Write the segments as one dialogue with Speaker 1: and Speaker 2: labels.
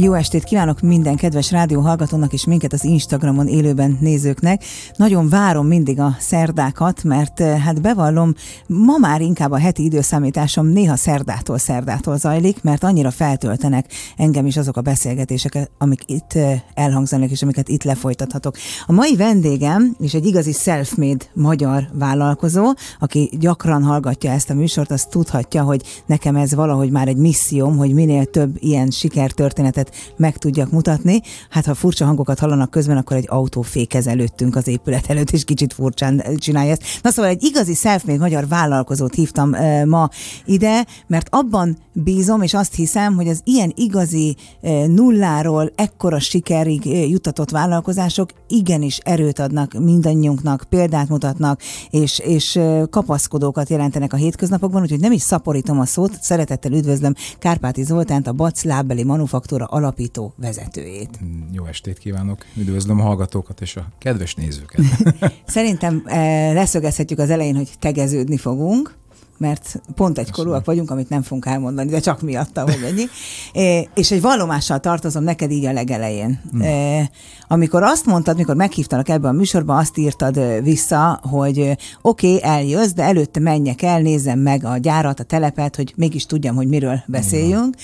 Speaker 1: Jó estét kívánok minden kedves rádióhallgatónak és minket az Instagramon élőben nézőknek. Nagyon várom mindig a szerdákat, mert eh, hát bevallom, ma már inkább a heti időszámításom néha szerdától szerdától zajlik, mert annyira feltöltenek engem is azok a beszélgetések, amik itt eh, elhangzanak és amiket itt lefolytathatok. A mai vendégem és egy igazi self-made magyar vállalkozó, aki gyakran hallgatja ezt a műsort, az tudhatja, hogy nekem ez valahogy már egy misszióm, hogy minél több ilyen sikertörténetet meg tudjak mutatni. Hát ha furcsa hangokat hallanak közben, akkor egy autó fékez előttünk az épület előtt, és kicsit furcsán csinálja ezt. Na szóval egy igazi self magyar vállalkozót hívtam e, ma ide, mert abban bízom, és azt hiszem, hogy az ilyen igazi e, nulláról ekkora sikerig e, juttatott vállalkozások igenis erőt adnak mindannyiunknak, példát mutatnak, és, és kapaszkodókat jelentenek a hétköznapokban, úgyhogy nem is szaporítom a szót, szeretettel üdvözlöm Kárpáti Zoltánt, a Bac Lábeli Manufaktúra alapító vezetőjét.
Speaker 2: Mm, jó estét kívánok, üdvözlöm a hallgatókat és a kedves nézőket.
Speaker 1: Szerintem eh, leszögezhetjük az elején, hogy tegeződni fogunk mert pont egy korúak vagyunk, amit nem fogunk elmondani, de csak miatta, hogy ennyi. É, és egy vallomással tartozom neked így a legelején. É, amikor azt mondtad, mikor meghívtalak ebbe a műsorba, azt írtad vissza, hogy oké, okay, eljössz, de előtte menjek el, nézzem meg a gyárat, a telepet, hogy mégis tudjam, hogy miről beszéljünk.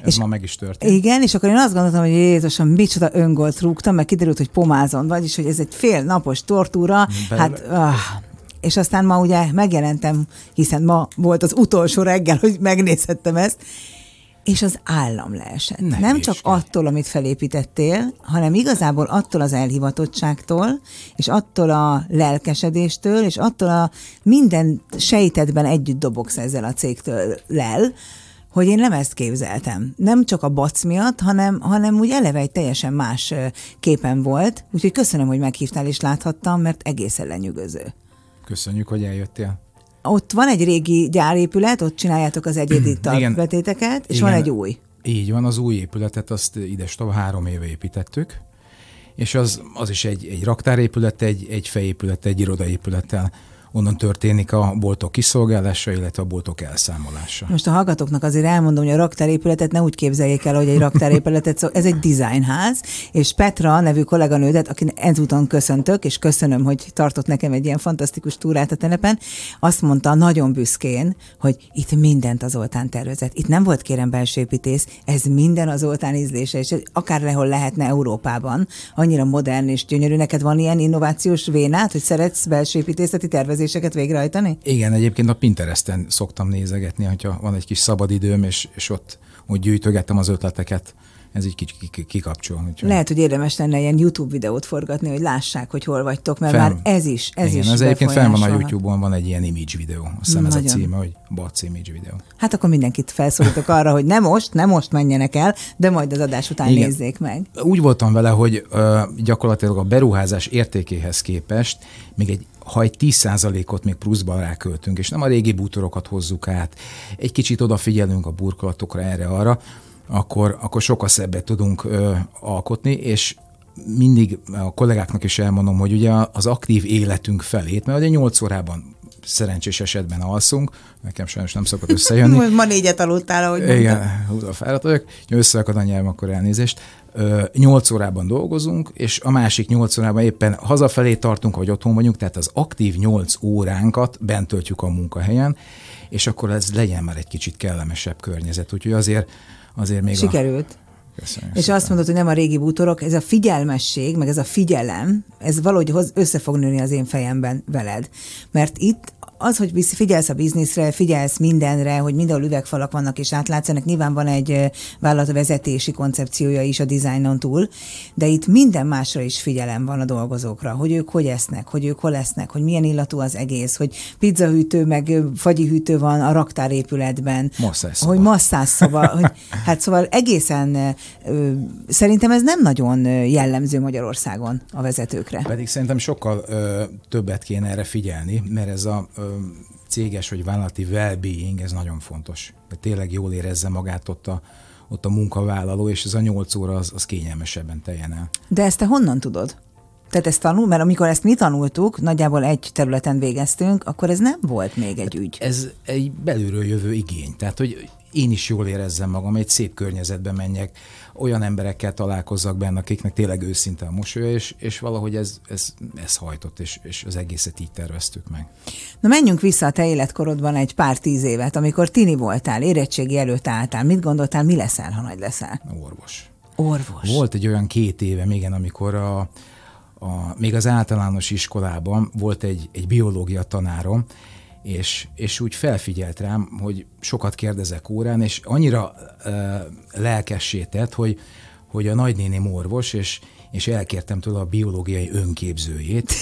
Speaker 2: Ez és, ma meg is történt.
Speaker 1: Igen, és akkor én azt gondoltam, hogy Jézusom, micsoda öngolt rúgtam, mert kiderült, hogy pomázon vagy, és hogy ez egy fél napos tortúra. Be, hát, ah, és aztán ma ugye megjelentem, hiszen ma volt az utolsó reggel, hogy megnézhettem ezt, és az állam leesett. Nem, Nem csak kell. attól, amit felépítettél, hanem igazából attól az elhivatottságtól, és attól a lelkesedéstől, és attól a minden sejtetben együtt dobogsz ezzel a cégtől lel, hogy én nem ezt képzeltem. Nem csak a bac miatt, hanem, hanem úgy eleve egy teljesen más képen volt. Úgyhogy köszönöm, hogy meghívtál és láthattam, mert egészen lenyűgöző.
Speaker 2: Köszönjük, hogy eljöttél.
Speaker 1: Ott van egy régi gyárépület, ott csináljátok az egyedi betéteket, és Igen. van egy új.
Speaker 2: Így van, az új épületet azt ides három éve építettük, és az, az is egy, egy raktárépület, egy, egy fejépület, egy irodaépülettel onnan történik a boltok kiszolgálása, illetve a boltok elszámolása.
Speaker 1: Most a hallgatóknak azért elmondom, hogy a raktárépületet ne úgy képzeljék el, hogy egy raktárépületet, szóval ez egy designház, és Petra nevű kolléganődet, aki ezúton köszöntök, és köszönöm, hogy tartott nekem egy ilyen fantasztikus túrát a telepen, azt mondta nagyon büszkén, hogy itt mindent az Zoltán tervezett. Itt nem volt kérem belső építész, ez minden az Zoltán ízlése, és akár lehol lehetne Európában. Annyira modern és gyönyörű. Neked van ilyen innovációs vénát, hogy szeretsz belső építészeti tervezést tervezéseket végrehajtani?
Speaker 2: Igen, egyébként a Pinteresten szoktam nézegetni, hogyha van egy kis szabadidőm, és, és ott úgy gyűjtögettem az ötleteket ez így kicsit kikapcsol.
Speaker 1: Úgyhogy... Lehet, hogy érdemes lenne ilyen YouTube videót forgatni, hogy lássák, hogy hol vagytok, mert fel, már ez is, ez
Speaker 2: igen,
Speaker 1: is
Speaker 2: ez egyébként fel van a YouTube-on, van egy ilyen image videó. Azt hiszem ez a címe, hogy Bac image videó.
Speaker 1: Hát akkor mindenkit felszólítok arra, hogy nem most, nem most menjenek el, de majd az adás után igen. nézzék meg.
Speaker 2: Úgy voltam vele, hogy uh, gyakorlatilag a beruházás értékéhez képest még egy ha egy 10%-ot még pluszban ráköltünk, és nem a régi bútorokat hozzuk át, egy kicsit odafigyelünk a burkolatokra, erre-arra, akkor, akkor sokkal szebbet tudunk ö, alkotni, és mindig a kollégáknak is elmondom, hogy ugye az aktív életünk felét, mert ugye 8 órában szerencsés esetben alszunk, nekem sajnos nem szokott összejönni.
Speaker 1: Ma négyet aludtál, ahogy.
Speaker 2: Igen, húzva fáradt vagyok, összeakad a nyelv, akkor elnézést. 8 órában dolgozunk, és a másik 8 órában éppen hazafelé tartunk, vagy otthon vagyunk, tehát az aktív 8 óránkat bent töltjük a munkahelyen, és akkor ez legyen már egy kicsit kellemesebb környezet. Úgyhogy azért, azért még
Speaker 1: Sikerült. A Köszönjük és szépen. azt mondod, hogy nem a régi bútorok, ez a figyelmesség, meg ez a figyelem, ez valahogy össze fog nőni az én fejemben veled. Mert itt az, hogy figyelsz a bizniszre, figyelsz mindenre, hogy mindenhol üvegfalak vannak és átlátsz, ennek nyilván van egy vállalatvezetési koncepciója is a dizájnon túl, de itt minden másra is figyelem van a dolgozókra, hogy ők hogy esznek, hogy ők hol esznek, hogy milyen illatú az egész, hogy pizzahűtő, meg fagyihűtő van a raktárépületben.
Speaker 2: Masszásszoba.
Speaker 1: Hogy masszásszoba. hogy, hát szóval egészen ö, szerintem ez nem nagyon jellemző Magyarországon a vezetőkre.
Speaker 2: Pedig szerintem sokkal ö, többet kéne erre figyelni, mert ez a ö, céges vagy vállalati well-being, ez nagyon fontos. De tényleg jól érezze magát ott a, ott a munkavállaló, és ez a nyolc óra az, az kényelmesebben teljen el.
Speaker 1: De ezt te honnan tudod? Tehát ezt tanul, mert amikor ezt mi tanultuk, nagyjából egy területen végeztünk, akkor ez nem volt még egy ügy.
Speaker 2: Ez egy belülről jövő igény. Tehát, hogy én is jól érezzem magam, egy szép környezetben menjek, olyan emberekkel találkozzak benne, akiknek tényleg őszinte a mosolya, és, és valahogy ez, ez, ez hajtott, és, és az egészet így terveztük meg.
Speaker 1: Na menjünk vissza a te életkorodban egy pár tíz évet, amikor tini voltál, érettségi előtt álltál. Mit gondoltál, mi leszel, ha nagy leszel?
Speaker 2: Orvos.
Speaker 1: Orvos.
Speaker 2: Volt egy olyan két éve, igen, amikor a, a, még az általános iskolában volt egy, egy biológia tanárom, és, és úgy felfigyelt rám, hogy sokat kérdezek órán, és annyira uh, lelkessé tett, hogy, hogy a nagynéném orvos, és, és elkértem tőle a biológiai önképzőjét,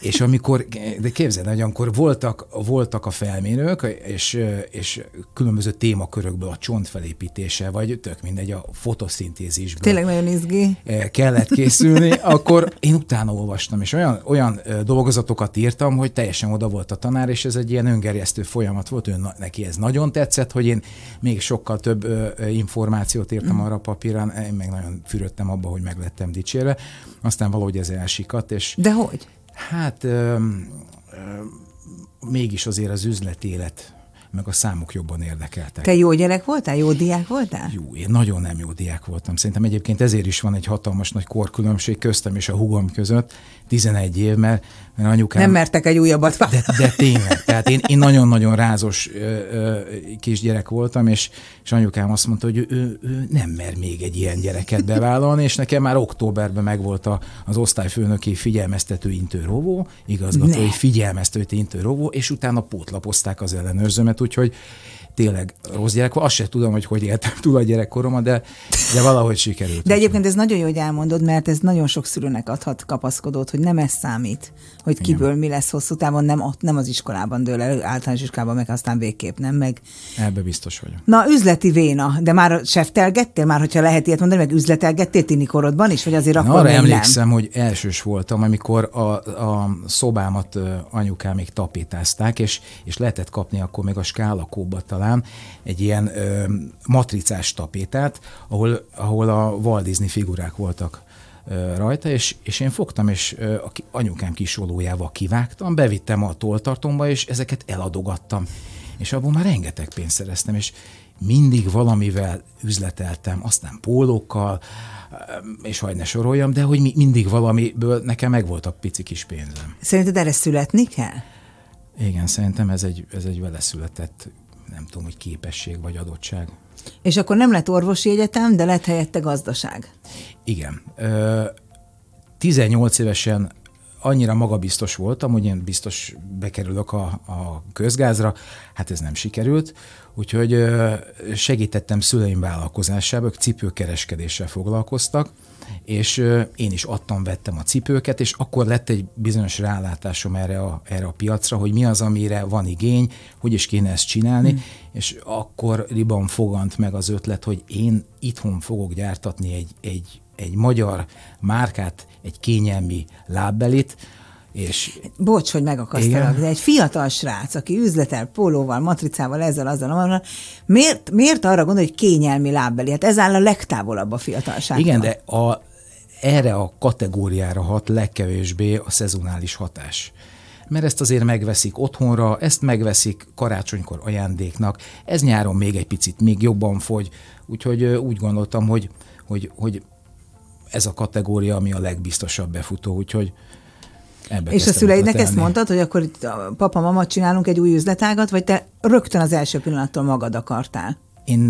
Speaker 2: és amikor, de képzeld, hogy amikor voltak, voltak a felmérők, és, és különböző témakörökből a csont felépítése, vagy tök mindegy, a fotoszintézisből.
Speaker 1: Tényleg nagyon izgi.
Speaker 2: Kellett készülni, akkor én utána olvastam, és olyan, olyan dolgozatokat írtam, hogy teljesen oda volt a tanár, és ez egy ilyen öngerjesztő folyamat volt, ő, neki ez nagyon tetszett, hogy én még sokkal több információt írtam mm. arra a papírán, én meg nagyon fürödtem abba, hogy meg lettem dicsérve. Aztán valahogy ez elsikadt, és...
Speaker 1: De hogy?
Speaker 2: Hát ö, ö, mégis azért az üzletélet meg a számok jobban érdekeltek.
Speaker 1: Te jó gyerek voltál? Jó diák voltál?
Speaker 2: Jó, én nagyon nem jó diák voltam. Szerintem egyébként ezért is van egy hatalmas nagy korkülönbség köztem és a hugom között. 11 év, mert, mert anyukám...
Speaker 1: Nem mertek egy újabbat
Speaker 2: de, de tényleg, tehát én, én nagyon-nagyon rázos ö, ö, kisgyerek voltam, és, és anyukám azt mondta, hogy ő, ő, ő nem mer még egy ilyen gyereket bevállalni, és nekem már októberben megvolt a, az osztályfőnöki figyelmeztető intőrovó, igazgatói figyelmeztető intőrovó, és utána pótlapozták az ellenőrzőmet, úgyhogy tényleg rossz gyerek Azt se tudom, hogy hogy éltem túl a gyerekkoromat, de, de valahogy sikerült.
Speaker 1: De egyébként ez nagyon jó, hogy elmondod, mert ez nagyon sok szülőnek adhat kapaszkodót, hogy nem ez számít, hogy kiből Igen. mi lesz hosszú távon, nem, nem az iskolában dől el, általános iskolában, meg aztán végképp nem, meg.
Speaker 2: Ebbe biztos vagyok.
Speaker 1: Na, üzleti véna, de már seftelgettél, már hogyha lehet ilyet mondani, meg üzletelgettél tini korodban is, vagy azért Na, akkor
Speaker 2: arra emlékszem, nem? hogy elsős voltam, amikor a, a szobámat anyukám még tapétázták, és, és lehetett kapni akkor még a skálakóba talán talán egy ilyen ö, matricás tapétát, ahol, ahol a Walt Disney figurák voltak ö, rajta, és, és én fogtam, és ö, a anyukám kisolójával kivágtam, bevittem a toltartomba, és ezeket eladogattam. És abból már rengeteg pénzt szereztem, és mindig valamivel üzleteltem, aztán pólókkal, és hagyd ne soroljam, de hogy mindig valamiből nekem meg voltak pici kis pénzem.
Speaker 1: Szerinted erre születni kell?
Speaker 2: Igen, szerintem ez egy, ez egy vele született nem tudom, hogy képesség vagy adottság.
Speaker 1: És akkor nem lett orvosi egyetem, de lett helyette gazdaság.
Speaker 2: Igen. 18 évesen annyira magabiztos voltam, hogy én biztos bekerülök a, a közgázra, hát ez nem sikerült, úgyhogy segítettem szüleim vállalkozásába, ők cipőkereskedéssel foglalkoztak, és én is adtam, vettem a cipőket, és akkor lett egy bizonyos rálátásom erre a, erre a piacra, hogy mi az, amire van igény, hogy is kéne ezt csinálni, mm. és akkor riban fogant meg az ötlet, hogy én itthon fogok gyártatni egy, egy, egy magyar márkát, egy kényelmi lábbelit, és...
Speaker 1: Bocs, hogy megakasztalak, de egy fiatal srác, aki üzletel pólóval, matricával, ezzel, azzal, azzal miért, miért arra gondol, hogy kényelmi lábbeli? Hát ez áll a legtávolabb a fiatalságtól.
Speaker 2: Igen, de a, erre a kategóriára hat legkevésbé a szezonális hatás. Mert ezt azért megveszik otthonra, ezt megveszik karácsonykor ajándéknak, ez nyáron még egy picit még jobban fogy, úgyhogy úgy gondoltam, hogy, hogy, hogy ez a kategória, ami a legbiztosabb befutó, úgyhogy Ebbe
Speaker 1: és a szüleidnek ezt mondtad, hogy akkor itt a papa, mama csinálunk egy új üzletágat, vagy te rögtön az első pillanattól magad akartál?
Speaker 2: Én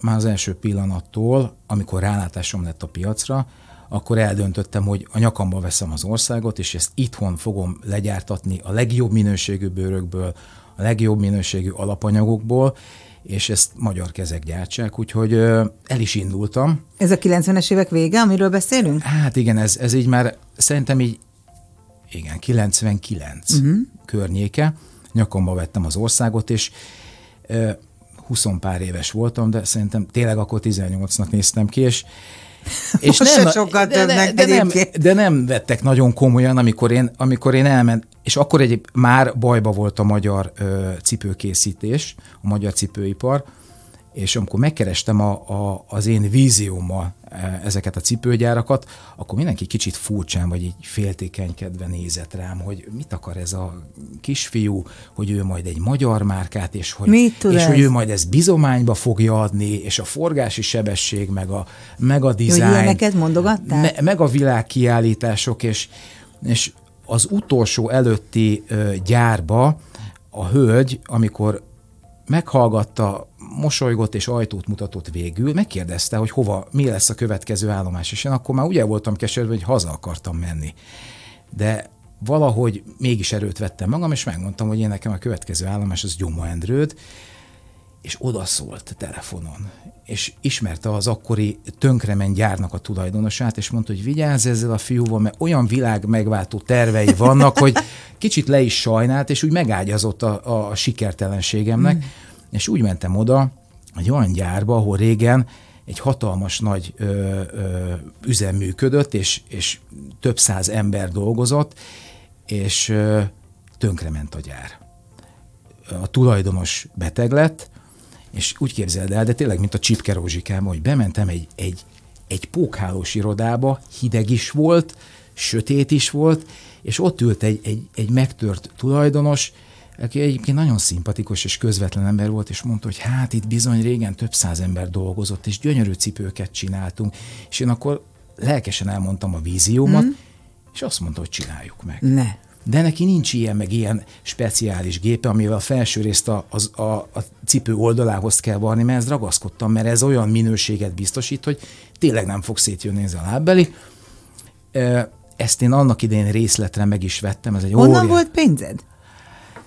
Speaker 2: már az első pillanattól, amikor rálátásom lett a piacra, akkor eldöntöttem, hogy a nyakamba veszem az országot, és ezt itthon fogom legyártatni a legjobb minőségű bőrökből, a legjobb minőségű alapanyagokból, és ezt magyar kezek gyártsák, úgyhogy el is indultam.
Speaker 1: Ez a 90-es évek vége, amiről beszélünk?
Speaker 2: Hát igen, ez, ez így már szerintem így igen, 99 uh-huh. Mhm. környéke, nyakamba vettem az országot, és e, 20 pár éves voltam, de szerintem tényleg akkor 18-nak néztem ki, és
Speaker 1: és nem, se sokkal de, de,
Speaker 2: de, nem, de nem vettek nagyon komolyan, amikor én, amikor én elment, és akkor egy már bajba volt a magyar ö, cipőkészítés, a magyar cipőipar, és amikor megkerestem a, a, az én víziómmal ezeket a cipőgyárakat, akkor mindenki kicsit furcsán, vagy így féltékenykedve nézett rám, hogy mit akar ez a kisfiú, hogy ő majd egy magyar márkát, és hogy,
Speaker 1: mit
Speaker 2: és hogy ő majd ezt bizományba fogja adni, és a forgási sebesség, meg a, meg a dizájn.
Speaker 1: Hogy mondogattál?
Speaker 2: Me, meg a világkiállítások, és, és az utolsó előtti ö, gyárba a hölgy, amikor meghallgatta, mosolygott és ajtót mutatott végül, megkérdezte, hogy hova, mi lesz a következő állomás, és én akkor már ugye voltam keserve, hogy haza akartam menni. De valahogy mégis erőt vettem magam, és megmondtam, hogy én nekem a következő állomás az Gyoma Endrőd, és odaszólt telefonon, és ismerte az akkori tönkrement gyárnak a tulajdonosát, és mondta, hogy vigyázz ezzel a fiúval, mert olyan világ megváltó tervei vannak, hogy kicsit le is sajnált, és úgy megágyazott a, a sikertelenségemnek, mm. És úgy mentem oda, egy olyan gyárba, ahol régen egy hatalmas nagy ö, ö, üzem működött, és, és több száz ember dolgozott, és ö, tönkrement a gyár. A tulajdonos beteg lett, és úgy képzeld el, de tényleg, mint a Csipke Rózsikám, hogy bementem egy, egy, egy pókhálós irodába, hideg is volt, sötét is volt, és ott ült egy, egy, egy megtört tulajdonos, aki egyébként nagyon szimpatikus és közvetlen ember volt, és mondta, hogy hát itt bizony régen több száz ember dolgozott, és gyönyörű cipőket csináltunk. És én akkor lelkesen elmondtam a víziómat, mm. és azt mondta, hogy csináljuk meg.
Speaker 1: Ne
Speaker 2: de neki nincs ilyen, meg ilyen speciális gépe, amivel a felső részt a, a, a, a cipő oldalához kell varni, mert ez ragaszkodtam, mert ez olyan minőséget biztosít, hogy tényleg nem fog szétjönni ez a lábbeli. Ezt én annak idején részletre meg is vettem. Ez egy
Speaker 1: Honnan óriás... volt pénzed?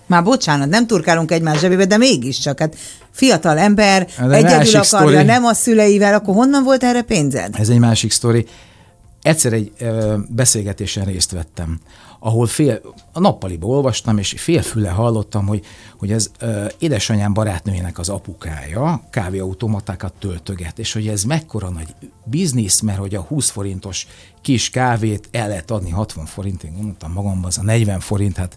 Speaker 1: Már bocsánat, nem turkálunk egymás zsebébe, de mégiscsak, hát fiatal ember, de egyedül akarja, sztori. nem a szüleivel, akkor honnan volt erre pénzed?
Speaker 2: Ez egy másik sztori. Egyszer egy ö, beszélgetésen részt vettem, ahol fél, a nappaliba olvastam, és félfüle hallottam, hogy, hogy ez ö, édesanyám barátnőjének az apukája kávéautomatákat töltöget, és hogy ez mekkora nagy biznisz, mert hogy a 20 forintos kis kávét el lehet adni 60 forintért, gondoltam magamban, az a 40 forint, hát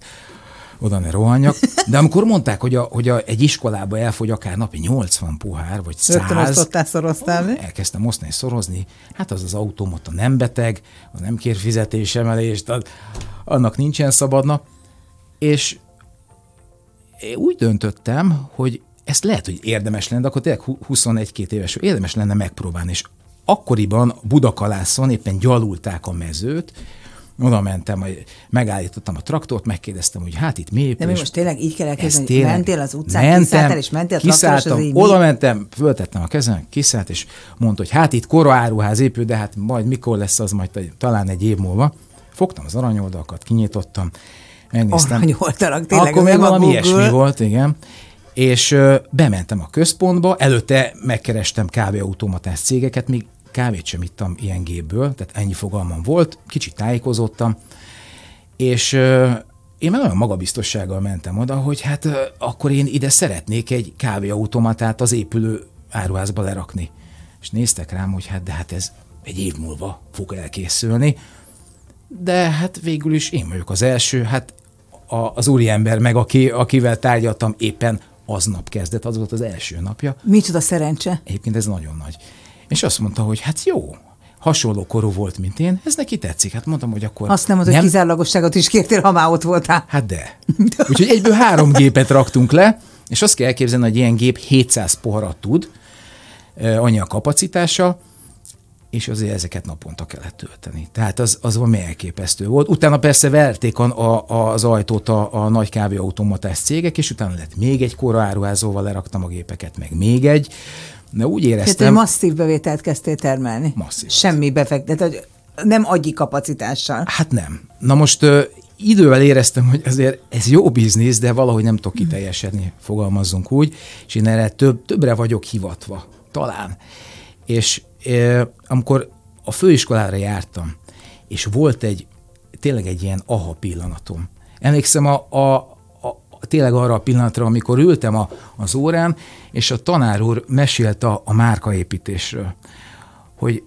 Speaker 2: oda ne rohanjak. De amikor mondták, hogy, a, hogy a, egy iskolába elfogy akár napi 80 pohár, vagy 100. Rögtön
Speaker 1: osztottál, szoroztál, mi?
Speaker 2: Elkezdtem osztani, szorozni. Hát az az automata nem beteg, az nem kér fizetésemelést, annak nincsen szabadna. És én úgy döntöttem, hogy ezt lehet, hogy érdemes lenne, de akkor tényleg 21-2 éves, érdemes lenne megpróbálni. És akkoriban Budakalászon éppen gyalulták a mezőt, oda mentem, megállítottam a traktort, megkérdeztem, hogy hát itt mi épül.
Speaker 1: De mi most tényleg így kell elkezdeni, hogy mentél az utcán, mentem, kiszálltál, és mentél a
Speaker 2: kiszálltam, az oda mentem, föltettem a kezem, kiszállt, és mondta, hogy hát itt koraáruház épül, de hát majd mikor lesz az, majd talán egy év múlva. Fogtam az aranyoldalakat, kinyitottam, megnéztem.
Speaker 1: Aranyoldalak, tényleg
Speaker 2: Akkor még valami ilyesmi volt, igen. És bementem a központba, előtte megkerestem kávéautomatás cégeket, még kávét sem ittam ilyen gépből, tehát ennyi fogalmam volt, kicsit tájékozottam, és én már olyan magabiztossággal mentem oda, hogy hát akkor én ide szeretnék egy kávéautomatát az épülő áruházba lerakni. És néztek rám, hogy hát de hát ez egy év múlva fog elkészülni. De hát végül is én vagyok az első, hát a, az úriember meg, aki, akivel tárgyaltam éppen aznap kezdett, az volt az első napja.
Speaker 1: Micsoda szerencse?
Speaker 2: Egyébként ez nagyon nagy. És azt mondta, hogy hát jó, hasonló korú volt, mint én, ez neki tetszik. Hát mondtam, hogy akkor...
Speaker 1: Azt nem az, hogy kizárólagosságot is kértél, ha már ott voltál.
Speaker 2: Hát de. Úgyhogy egyből három gépet raktunk le, és azt kell elképzelni, hogy ilyen gép 700 poharat tud, annyi a kapacitása, és azért ezeket naponta kellett tölteni. Tehát az, az valami elképesztő volt. Utána persze verték a, a, az ajtót a, a nagy kávéautomatás cégek, és utána lett még egy koraáruházóval leraktam a gépeket, meg még egy, de úgy éreztem...
Speaker 1: Tehát, masszív bevételt kezdtél termelni?
Speaker 2: Masszív.
Speaker 1: Semmi befektet, nem agyi kapacitással.
Speaker 2: Hát nem. Na most ö, idővel éreztem, hogy azért ez jó biznisz, de valahogy nem tudok kiteljesedni, fogalmazzunk úgy, és én erre több, többre vagyok hivatva, talán. És ö, amikor a főiskolára jártam, és volt egy, tényleg egy ilyen aha pillanatom. Emlékszem a, a, tényleg arra a pillanatra, amikor ültem a, az órán, és a tanár úr mesélt a, a márkaépítésről, hogy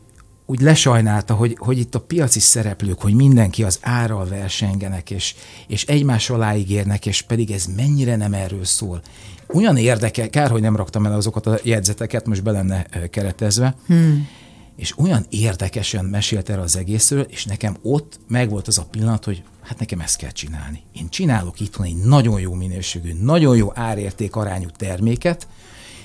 Speaker 2: úgy lesajnálta, hogy, hogy itt a piaci szereplők, hogy mindenki az árral versengenek, és, és egymás alá ígérnek, és pedig ez mennyire nem erről szól. Olyan érdekel, kár, hogy nem raktam el azokat a jegyzeteket, most be lenne keretezve, hmm. és olyan érdekesen mesélt erre az egészről, és nekem ott megvolt az a pillanat, hogy hát nekem ezt kell csinálni. Én csinálok itthon egy nagyon jó minőségű, nagyon jó árérték arányú terméket,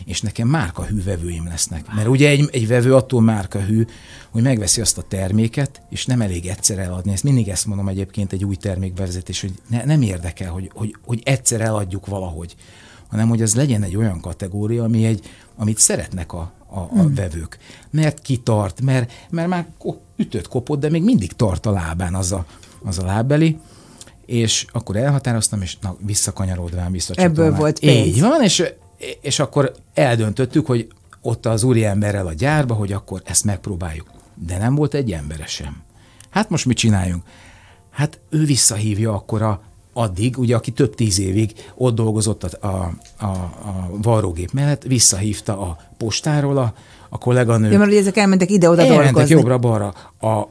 Speaker 2: és nekem márka hűvevőim lesznek. Mert ugye egy, egy vevő attól márka hű, hogy megveszi azt a terméket, és nem elég egyszer eladni. Ezt mindig ezt mondom egyébként egy új termékbevezetés, hogy ne, nem érdekel, hogy, hogy, hogy egyszer eladjuk valahogy, hanem hogy ez legyen egy olyan kategória, ami egy, amit szeretnek a, a, a hmm. vevők. Mert kitart, mert, mert már ütött, kopott, de még mindig tart a lábán az a, az a lábbeli, és akkor elhatároztam, és na, visszakanyarodván, visszacsatolván.
Speaker 1: Ebből volt pénz.
Speaker 2: Így van, és és akkor eldöntöttük, hogy ott az úriemberrel a gyárba, hogy akkor ezt megpróbáljuk. De nem volt egy embere sem. Hát most mit csináljunk? Hát ő visszahívja akkor a, addig, ugye aki több tíz évig ott dolgozott a, a, a, a varrógép mellett, visszahívta a postáról a, a kolléganő.
Speaker 1: Ja, mert ugye ezek elmentek ide-oda
Speaker 2: elmentek dolgozni. jobbra-balra. A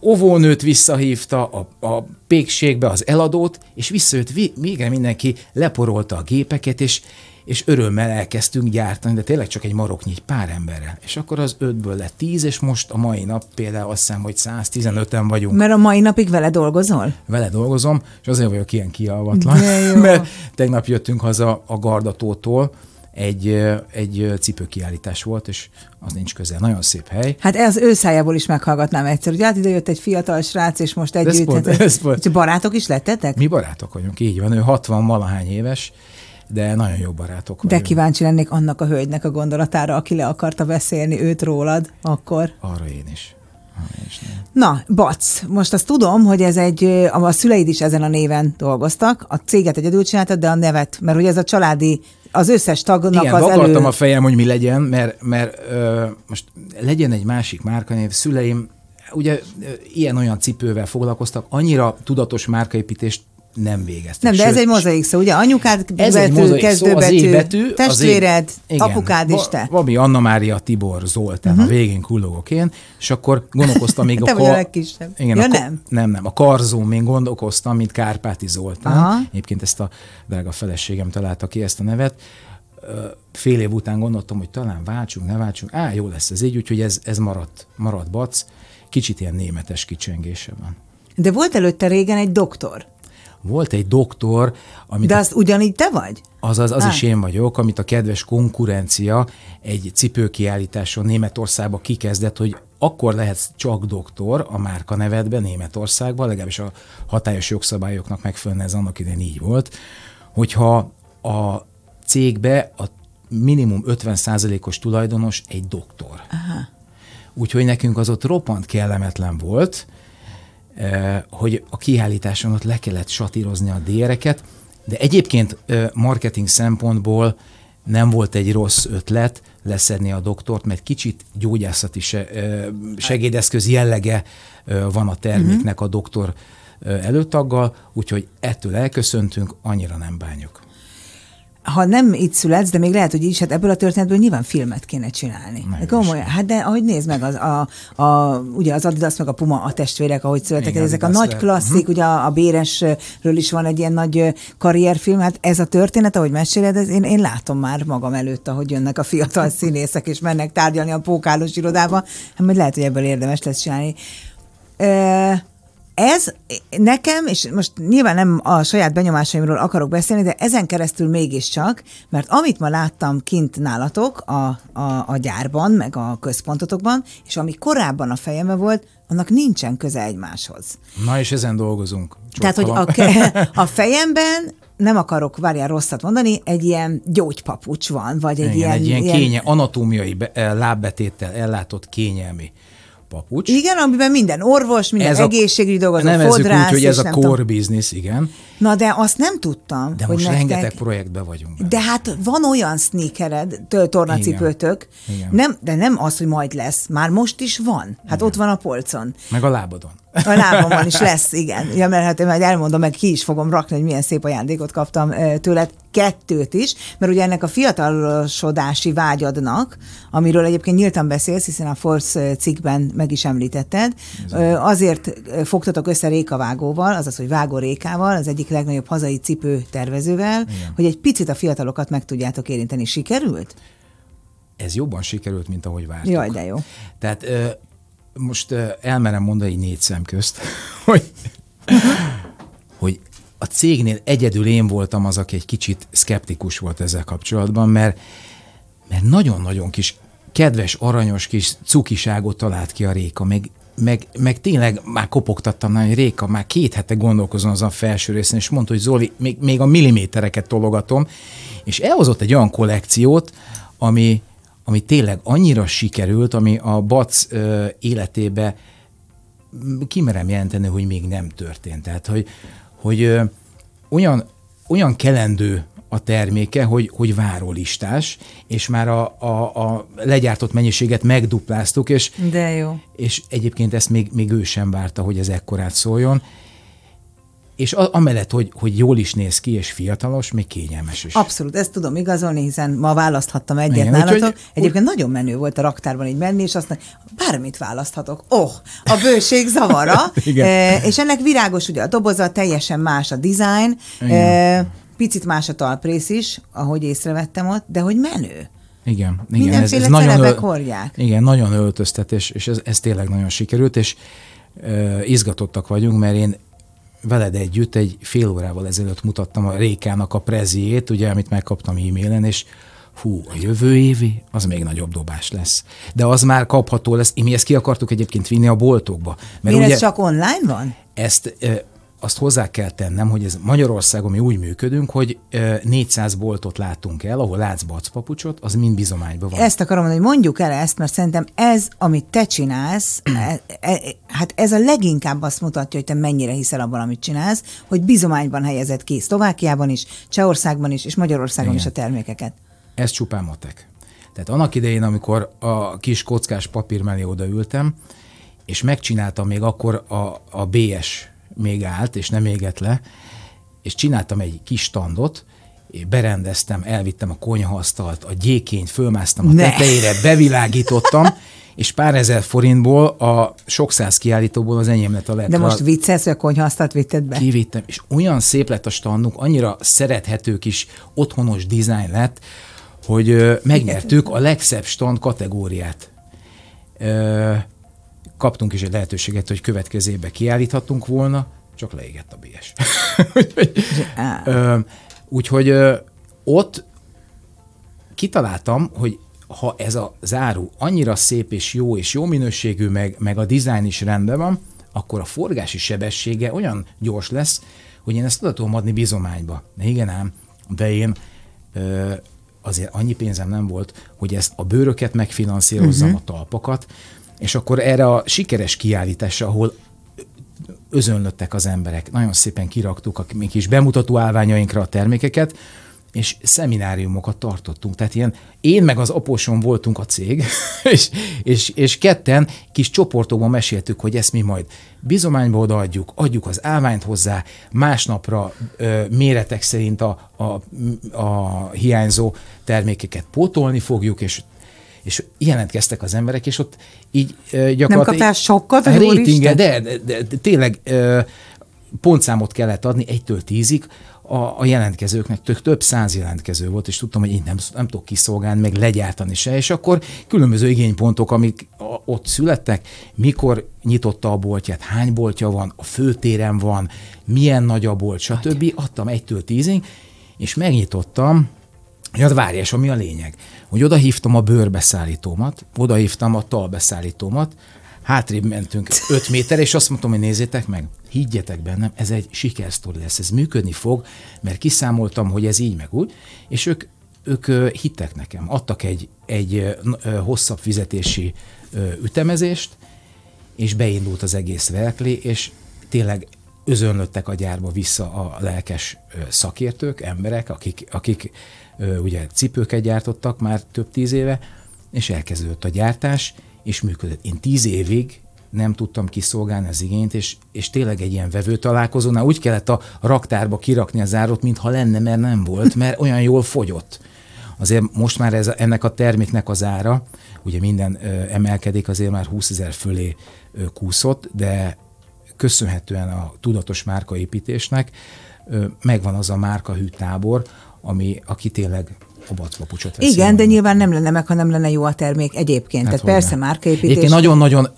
Speaker 2: óvónőt visszahívta, a, a pékségbe az eladót, és visszajött végre mindenki, leporolta a gépeket, és és örömmel elkezdtünk gyártani, de tényleg csak egy maroknyi, egy pár emberrel. És akkor az ötből lett tíz, és most a mai nap például azt hiszem, hogy 115-en vagyunk.
Speaker 1: Mert a mai napig vele dolgozol?
Speaker 2: Vele dolgozom, és azért vagyok ilyen kialvatlan, mert tegnap jöttünk haza a Gardatótól, egy, egy cipőkiállítás volt, és az nincs közel. Nagyon szép hely.
Speaker 1: Hát ez ő szájából is meghallgatnám egyszer, hogy hát ide jött egy fiatal srác, és most együtt. Ez pont, ez pont. Barátok is lettetek?
Speaker 2: Mi barátok vagyunk, így van. Ő 60 valahány éves, de nagyon jó barátok
Speaker 1: vagyunk. De kíváncsi lennék annak a hölgynek a gondolatára, aki le akarta beszélni őt rólad, akkor.
Speaker 2: Arra én is.
Speaker 1: Na, Bac, most azt tudom, hogy ez egy, a szüleid is ezen a néven dolgoztak, a céget egyedül csináltad, de a nevet, mert ugye ez a családi, az összes tagnak
Speaker 2: Igen,
Speaker 1: az
Speaker 2: elő... a fejem, hogy mi legyen, mert, mert ö, most legyen egy másik márkanév, szüleim ugye ilyen-olyan cipővel foglalkoztak, annyira tudatos márkaépítést nem végeztek.
Speaker 1: Nem, de Sőt, ez egy mozaik szó, ugye? Anyukád ez betű, egy kezdőbetű, szó, betű, testvéred, én, apukád is te.
Speaker 2: Vabi Anna Mária Tibor Zoltán, uh-huh. a végén kullogok én, és akkor gondolkoztam még
Speaker 1: te a... Te vagy a legkisebb.
Speaker 2: Igen, ja, a, nem? Nem, nem. A karzón még gondolkoztam, mint Kárpáti Zoltán. Aha. Egyébként ezt a drága feleségem találta ki ezt a nevet. Fél év után gondoltam, hogy talán váltsunk, ne váltsunk. Á, jó lesz ez így, úgyhogy ez, ez maradt, maradt bac. Kicsit ilyen németes kicsengése van.
Speaker 1: De volt előtte régen egy doktor
Speaker 2: volt egy doktor,
Speaker 1: amit... De azt ugyanígy te vagy?
Speaker 2: Az, az, az is én vagyok, amit a kedves konkurencia egy cipőkiállításon Németországba kikezdett, hogy akkor lehet csak doktor a márka nevedben Németországban, legalábbis a hatályos jogszabályoknak megfelelően ez annak idején így volt, hogyha a cégbe a minimum 50%-os tulajdonos egy doktor. Aha. Úgyhogy nekünk az ott roppant kellemetlen volt, hogy a kiállításon ott le kellett satírozni a déreket, de egyébként eh, marketing szempontból nem volt egy rossz ötlet leszedni a doktort, mert kicsit gyógyászati eh, segédeszköz jellege van a terméknek a doktor előtaggal, úgyhogy ettől elköszöntünk, annyira nem bánjuk
Speaker 1: ha nem itt születsz, de még lehet, hogy is, hát ebből a történetből nyilván filmet kéne csinálni. de komolyan, hát de ahogy nézd meg, az, a, a, ugye az Adidas meg a Puma a testvérek, ahogy születtek, Igen, ezek a nagy klasszik, uh-huh. ugye a, a Béresről is van egy ilyen nagy karrierfilm, hát ez a történet, ahogy meséled, ez én, én látom már magam előtt, ahogy jönnek a fiatal színészek, és mennek tárgyalni a pókálós irodába, hát majd lehet, hogy ebből érdemes lesz csinálni. E- ez nekem, és most nyilván nem a saját benyomásaimról akarok beszélni, de ezen keresztül mégiscsak, mert amit ma láttam kint nálatok a, a, a gyárban, meg a központotokban, és ami korábban a fejembe volt, annak nincsen köze egymáshoz.
Speaker 2: Na és ezen dolgozunk.
Speaker 1: Tehát, hogy a, a fejemben nem akarok, várjál rosszat mondani, egy ilyen gyógypapucs van, vagy egy Igen, ilyen...
Speaker 2: Egy ilyen, ilyen... kénye, anatómiai be, lábbetéttel ellátott kényelmi papucs.
Speaker 1: Igen, amiben minden orvos, minden ez egészségügyi dolgozó, fodrász.
Speaker 2: úgy, hogy ez a core business, igen.
Speaker 1: Na, de azt nem tudtam,
Speaker 2: de
Speaker 1: hogy
Speaker 2: most
Speaker 1: nektek...
Speaker 2: rengeteg projektbe vagyunk. Benne.
Speaker 1: De hát van olyan sneakered, tornacipőtök, igen. Nem, de nem az, hogy majd lesz. Már most is van. Hát igen. ott van a polcon.
Speaker 2: Meg a lábadon.
Speaker 1: A lábamon is lesz, igen. Ja, mert hát én majd elmondom, meg ki is fogom rakni, hogy milyen szép ajándékot kaptam tőled. Kettőt is, mert ugye ennek a fiatalosodási vágyadnak, amiről egyébként nyíltan beszélsz, hiszen a Force cikkben meg is említetted, azért fogtatok össze rékavágóval, azaz, hogy vágó rékával, az egyik legnagyobb hazai cipő tervezővel, igen. hogy egy picit a fiatalokat meg tudjátok érinteni. Sikerült?
Speaker 2: Ez jobban sikerült, mint ahogy vártuk.
Speaker 1: Jaj, de jó.
Speaker 2: Tehát most elmerem mondani négy szem közt, hogy, hogy a cégnél egyedül én voltam az, aki egy kicsit szkeptikus volt ezzel kapcsolatban, mert, mert nagyon-nagyon kis kedves, aranyos kis cukiságot talált ki a Réka, meg, meg, meg tényleg már kopogtattam, hogy Réka, már két hete gondolkozom azon a felső részén, és mondta, hogy Zoli, még, még a millimétereket tologatom, és elhozott egy olyan kollekciót, ami, ami tényleg annyira sikerült, ami a Bac ö, életébe kimerem jelenteni, hogy még nem történt. Tehát, hogy, hogy ö, olyan, olyan kelendő a terméke, hogy, hogy várólistás, és már a, a, a legyártott mennyiséget megdupláztuk, és,
Speaker 1: De jó.
Speaker 2: és egyébként ezt még, még ő sem várta, hogy ez ekkorát szóljon, és a, amellett, hogy, hogy jól is néz ki, és fiatalos, még kényelmes is.
Speaker 1: Abszolút, ezt tudom igazolni, hiszen ma választhattam egyet Igen, nálatok. Úgy, Egyébként úgy... nagyon menő volt a raktárban így menni, és azt bármit választhatok. Oh, a bőség zavara. e, és ennek virágos ugye a doboza, teljesen más a design, e, picit más a talprész is, ahogy észrevettem ott, de hogy menő.
Speaker 2: Igen,
Speaker 1: igen. Mindenféle ez, ez nagyon öl... hordják.
Speaker 2: Igen, nagyon öltöztet, és, és ez, ez tényleg nagyon sikerült, és uh, izgatottak vagyunk, mert én veled együtt egy fél órával ezelőtt mutattam a Rékának a preziét, ugye, amit megkaptam e-mailen, és hú, a jövő évi, az még nagyobb dobás lesz. De az már kapható lesz. Mi ezt ki akartuk egyébként vinni a boltokba.
Speaker 1: Mert Miért ugye, ez csak online van?
Speaker 2: Ezt azt hozzá kell tennem, hogy ez Magyarországon mi úgy működünk, hogy 400 boltot látunk el, ahol látsz bacpapucsot, az mind bizományban van.
Speaker 1: Ezt akarom mondani, hogy mondjuk el ezt, mert szerintem ez, amit te csinálsz, e, e, hát ez a leginkább azt mutatja, hogy te mennyire hiszel abban, amit csinálsz, hogy bizományban helyezed ki Szlovákiában is, Csehországban is, és Magyarországon Igen. is a termékeket.
Speaker 2: Ez csupán matek. Tehát annak idején, amikor a kis kockás papír mellé odaültem, és megcsináltam még akkor a, a BS még állt, és nem égett le, és csináltam egy kis standot, berendeztem, elvittem a konyhaasztalt, a gyékényt, fölmásztam a ne. tetejére, bevilágítottam, és pár ezer forintból a sok száz kiállítóból az enyém lett a lett.
Speaker 1: De most vicces, hogy a konyhasztalt vitted be?
Speaker 2: Kivittem, és olyan szép lett a standunk, annyira szerethető kis otthonos dizájn lett, hogy megnyertük a legszebb stand kategóriát kaptunk is egy lehetőséget, hogy következő évben kiállíthatunk volna, csak leégett a BS. Úgyhogy ott kitaláltam, hogy ha ez a záru annyira szép és jó, és jó minőségű, meg, meg a dizájn is rendben van, akkor a forgási sebessége olyan gyors lesz, hogy én ezt oda tudom adni bizományba. De igen ám, de én ö, azért annyi pénzem nem volt, hogy ezt a bőröket megfinanszírozzam, uh-huh. a talpakat, és akkor erre a sikeres kiállításra, ahol özönlöttek az emberek, nagyon szépen kiraktuk a mi kis bemutató állványainkra a termékeket, és szemináriumokat tartottunk. Tehát ilyen én meg az apósom voltunk a cég, és, és, és ketten kis csoportokban meséltük, hogy ezt mi majd bizományba odaadjuk, adjuk az állványt hozzá, másnapra ö, méretek szerint a, a, a hiányzó termékeket pótolni fogjuk, és és jelentkeztek az emberek, és ott így gyakorlatilag... Nem
Speaker 1: kaptál sokkal?
Speaker 2: Ratinge, de, de, de, de tényleg pontszámot kellett adni egytől tízig, a, a jelentkezőknek tök, több száz jelentkező volt, és tudtam, hogy én nem, nem tudok kiszolgálni, meg legyártani se, és akkor különböző igénypontok, amik a, ott születtek, mikor nyitotta a boltját, hány boltja van, a főtéren van, milyen nagy a bolt, stb. Adtam egytől tízig, és megnyitottam, Ja, várj, és ami a lényeg, hogy oda hívtam a bőrbeszállítómat, oda hívtam a talbeszállítómat, hátrébb mentünk 5 méter, és azt mondtam, hogy nézzétek meg, higgyetek bennem, ez egy sikersztori lesz, ez működni fog, mert kiszámoltam, hogy ez így meg úgy, és ők, ők hittek nekem, adtak egy, egy hosszabb fizetési ütemezést, és beindult az egész verkli, és tényleg özönlöttek a gyárba vissza a lelkes szakértők, emberek, akik, akik ugye cipőket gyártottak már több tíz éve, és elkezdődött a gyártás, és működött. Én tíz évig nem tudtam kiszolgálni az igényt, és, és tényleg egy ilyen vevő találkozónál úgy kellett a raktárba kirakni a zárót, mintha lenne, mert nem volt, mert olyan jól fogyott. Azért most már ez, ennek a terméknek az ára, ugye minden ö, emelkedik, azért már 20 ezer fölé ö, kúszott, de köszönhetően a tudatos márkaépítésnek ö, megvan az a márkahű tábor, ami, aki tényleg a baclapucsot veszi.
Speaker 1: Igen, de nyilván nem lenne meg, ha nem lenne jó a termék egyébként. Hát Tehát persze márkaépítés.
Speaker 2: Egyébként nagyon-nagyon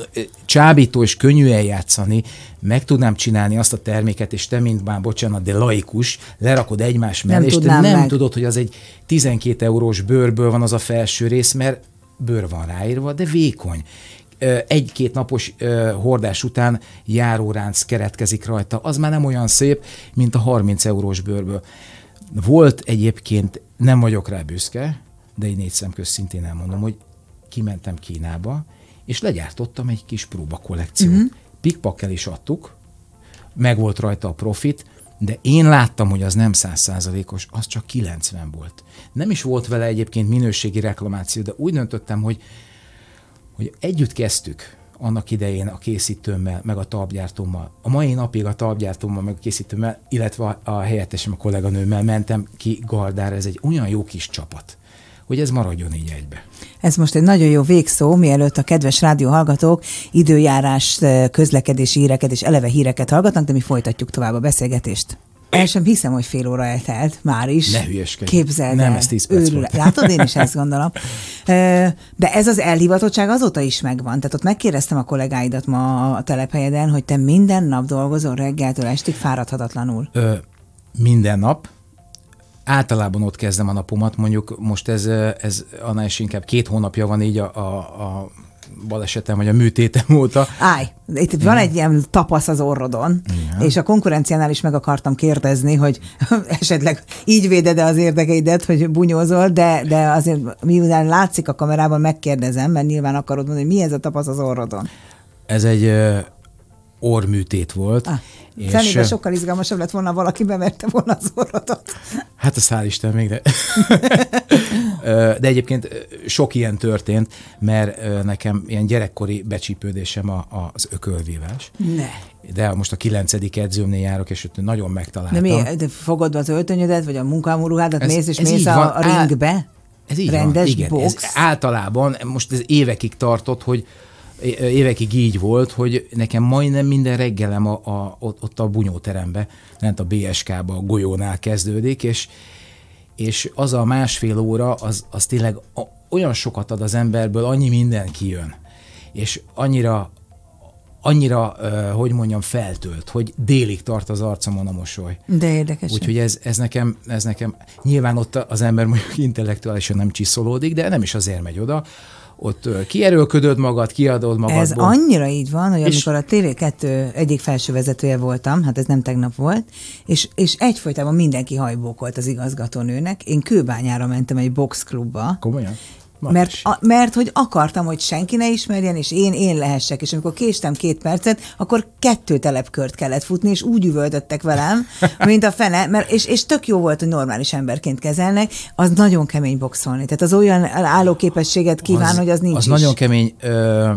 Speaker 2: csábító és könnyű eljátszani, meg tudnám csinálni azt a terméket, és te, mint már, bocsánat, de laikus, lerakod egymás mellé, és te nem meg. tudod, hogy az egy 12 eurós bőrből van az a felső rész, mert bőr van ráírva, de vékony egy-két napos hordás után járóránc keretkezik rajta. Az már nem olyan szép, mint a 30 eurós bőrből. Volt egyébként, nem vagyok rá büszke, de egy négy szem szintén elmondom, hogy kimentem Kínába, és legyártottam egy kis próba kollekciót. Uh-huh. Pikpakkel is adtuk, meg volt rajta a profit, de én láttam, hogy az nem százszázalékos, az csak 90 volt. Nem is volt vele egyébként minőségi reklamáció, de úgy döntöttem, hogy, hogy együtt kezdtük annak idején a készítőmmel, meg a talpgyártómmal. A mai napig a talpgyártómmal, meg a készítőmmel, illetve a helyettesem, a kolléganőmmel mentem ki Gardára. Ez egy olyan jó kis csapat, hogy ez maradjon így egybe.
Speaker 1: Ez most egy nagyon jó végszó, mielőtt a kedves rádióhallgatók időjárás, közlekedési híreket és eleve híreket hallgatnak, de mi folytatjuk tovább a beszélgetést. El sem hiszem, hogy fél óra eltelt már is.
Speaker 2: Ne hülyeskedj.
Speaker 1: Képzeld
Speaker 2: Nem, ez tíz perc volt.
Speaker 1: Látod, én is ezt gondolom. De ez az elhivatottság azóta is megvan. Tehát ott megkérdeztem a kollégáidat ma a telephelyeden, hogy te minden nap dolgozol reggeltől estig fáradhatatlanul. Ö,
Speaker 2: minden nap. Általában ott kezdem a napomat, mondjuk most ez, ez annál is inkább két hónapja van így a, a, a balesetem, vagy a műtétem óta.
Speaker 1: Állj, itt Igen. van egy ilyen tapasz az orrodon, Igen. és a konkurenciánál is meg akartam kérdezni, hogy esetleg így véded-e az érdekeidet, hogy bunyózol, de, de azért miután látszik a kamerában, megkérdezem, mert nyilván akarod mondani, hogy mi ez a tapasz az orrodon.
Speaker 2: Ez egy orműtét volt. Ah,
Speaker 1: és Felébe sokkal izgalmasabb lett volna, valaki beverte volna az orrodat.
Speaker 2: Hát a szál Isten még, de... de egyébként sok ilyen történt, mert nekem ilyen gyerekkori becsípődésem a, a, az ökölvívás.
Speaker 1: Ne.
Speaker 2: De most a kilencedik edzőmnél járok, és ott nagyon megtaláltam.
Speaker 1: De mi, de fogod az öltönyödet, vagy a munkámruhádat, mész és ez mész a, a ringbe?
Speaker 2: Ez így Rendes van, igen. Box. Ez általában, most ez évekig tartott, hogy évekig így volt, hogy nekem majdnem minden reggelem a, a, ott, a bunyóterembe, lent a BSK-ba, a golyónál kezdődik, és, és az a másfél óra, az, az tényleg olyan sokat ad az emberből, annyi minden kijön. És annyira, annyira, hogy mondjam, feltölt, hogy délig tart az arcomon a mosoly.
Speaker 1: De érdekes.
Speaker 2: Úgyhogy ez, ez, nekem, ez nekem, nyilván ott az ember mondjuk intellektuálisan nem csiszolódik, de nem is azért megy oda, ott kierőlködöd magad, kiadod magad.
Speaker 1: Ez annyira így van, hogy és amikor a TV2 egyik felső vezetője voltam, hát ez nem tegnap volt, és, és egyfolytában mindenki hajbókolt az igazgatónőnek. Én kőbányára mentem egy boxklubba.
Speaker 2: Komolyan?
Speaker 1: Mert, a, mert hogy akartam, hogy senki ne ismerjen, és én én lehessek. És amikor késtem két percet, akkor kettő telepkört kellett futni, és úgy üvöltöttek velem, mint a fene, mert, és, és tök jó volt, hogy normális emberként kezelnek, az nagyon kemény boxolni. Tehát az olyan állóképességet kíván, az, hogy az nincs
Speaker 2: Az
Speaker 1: is.
Speaker 2: nagyon kemény. Ö,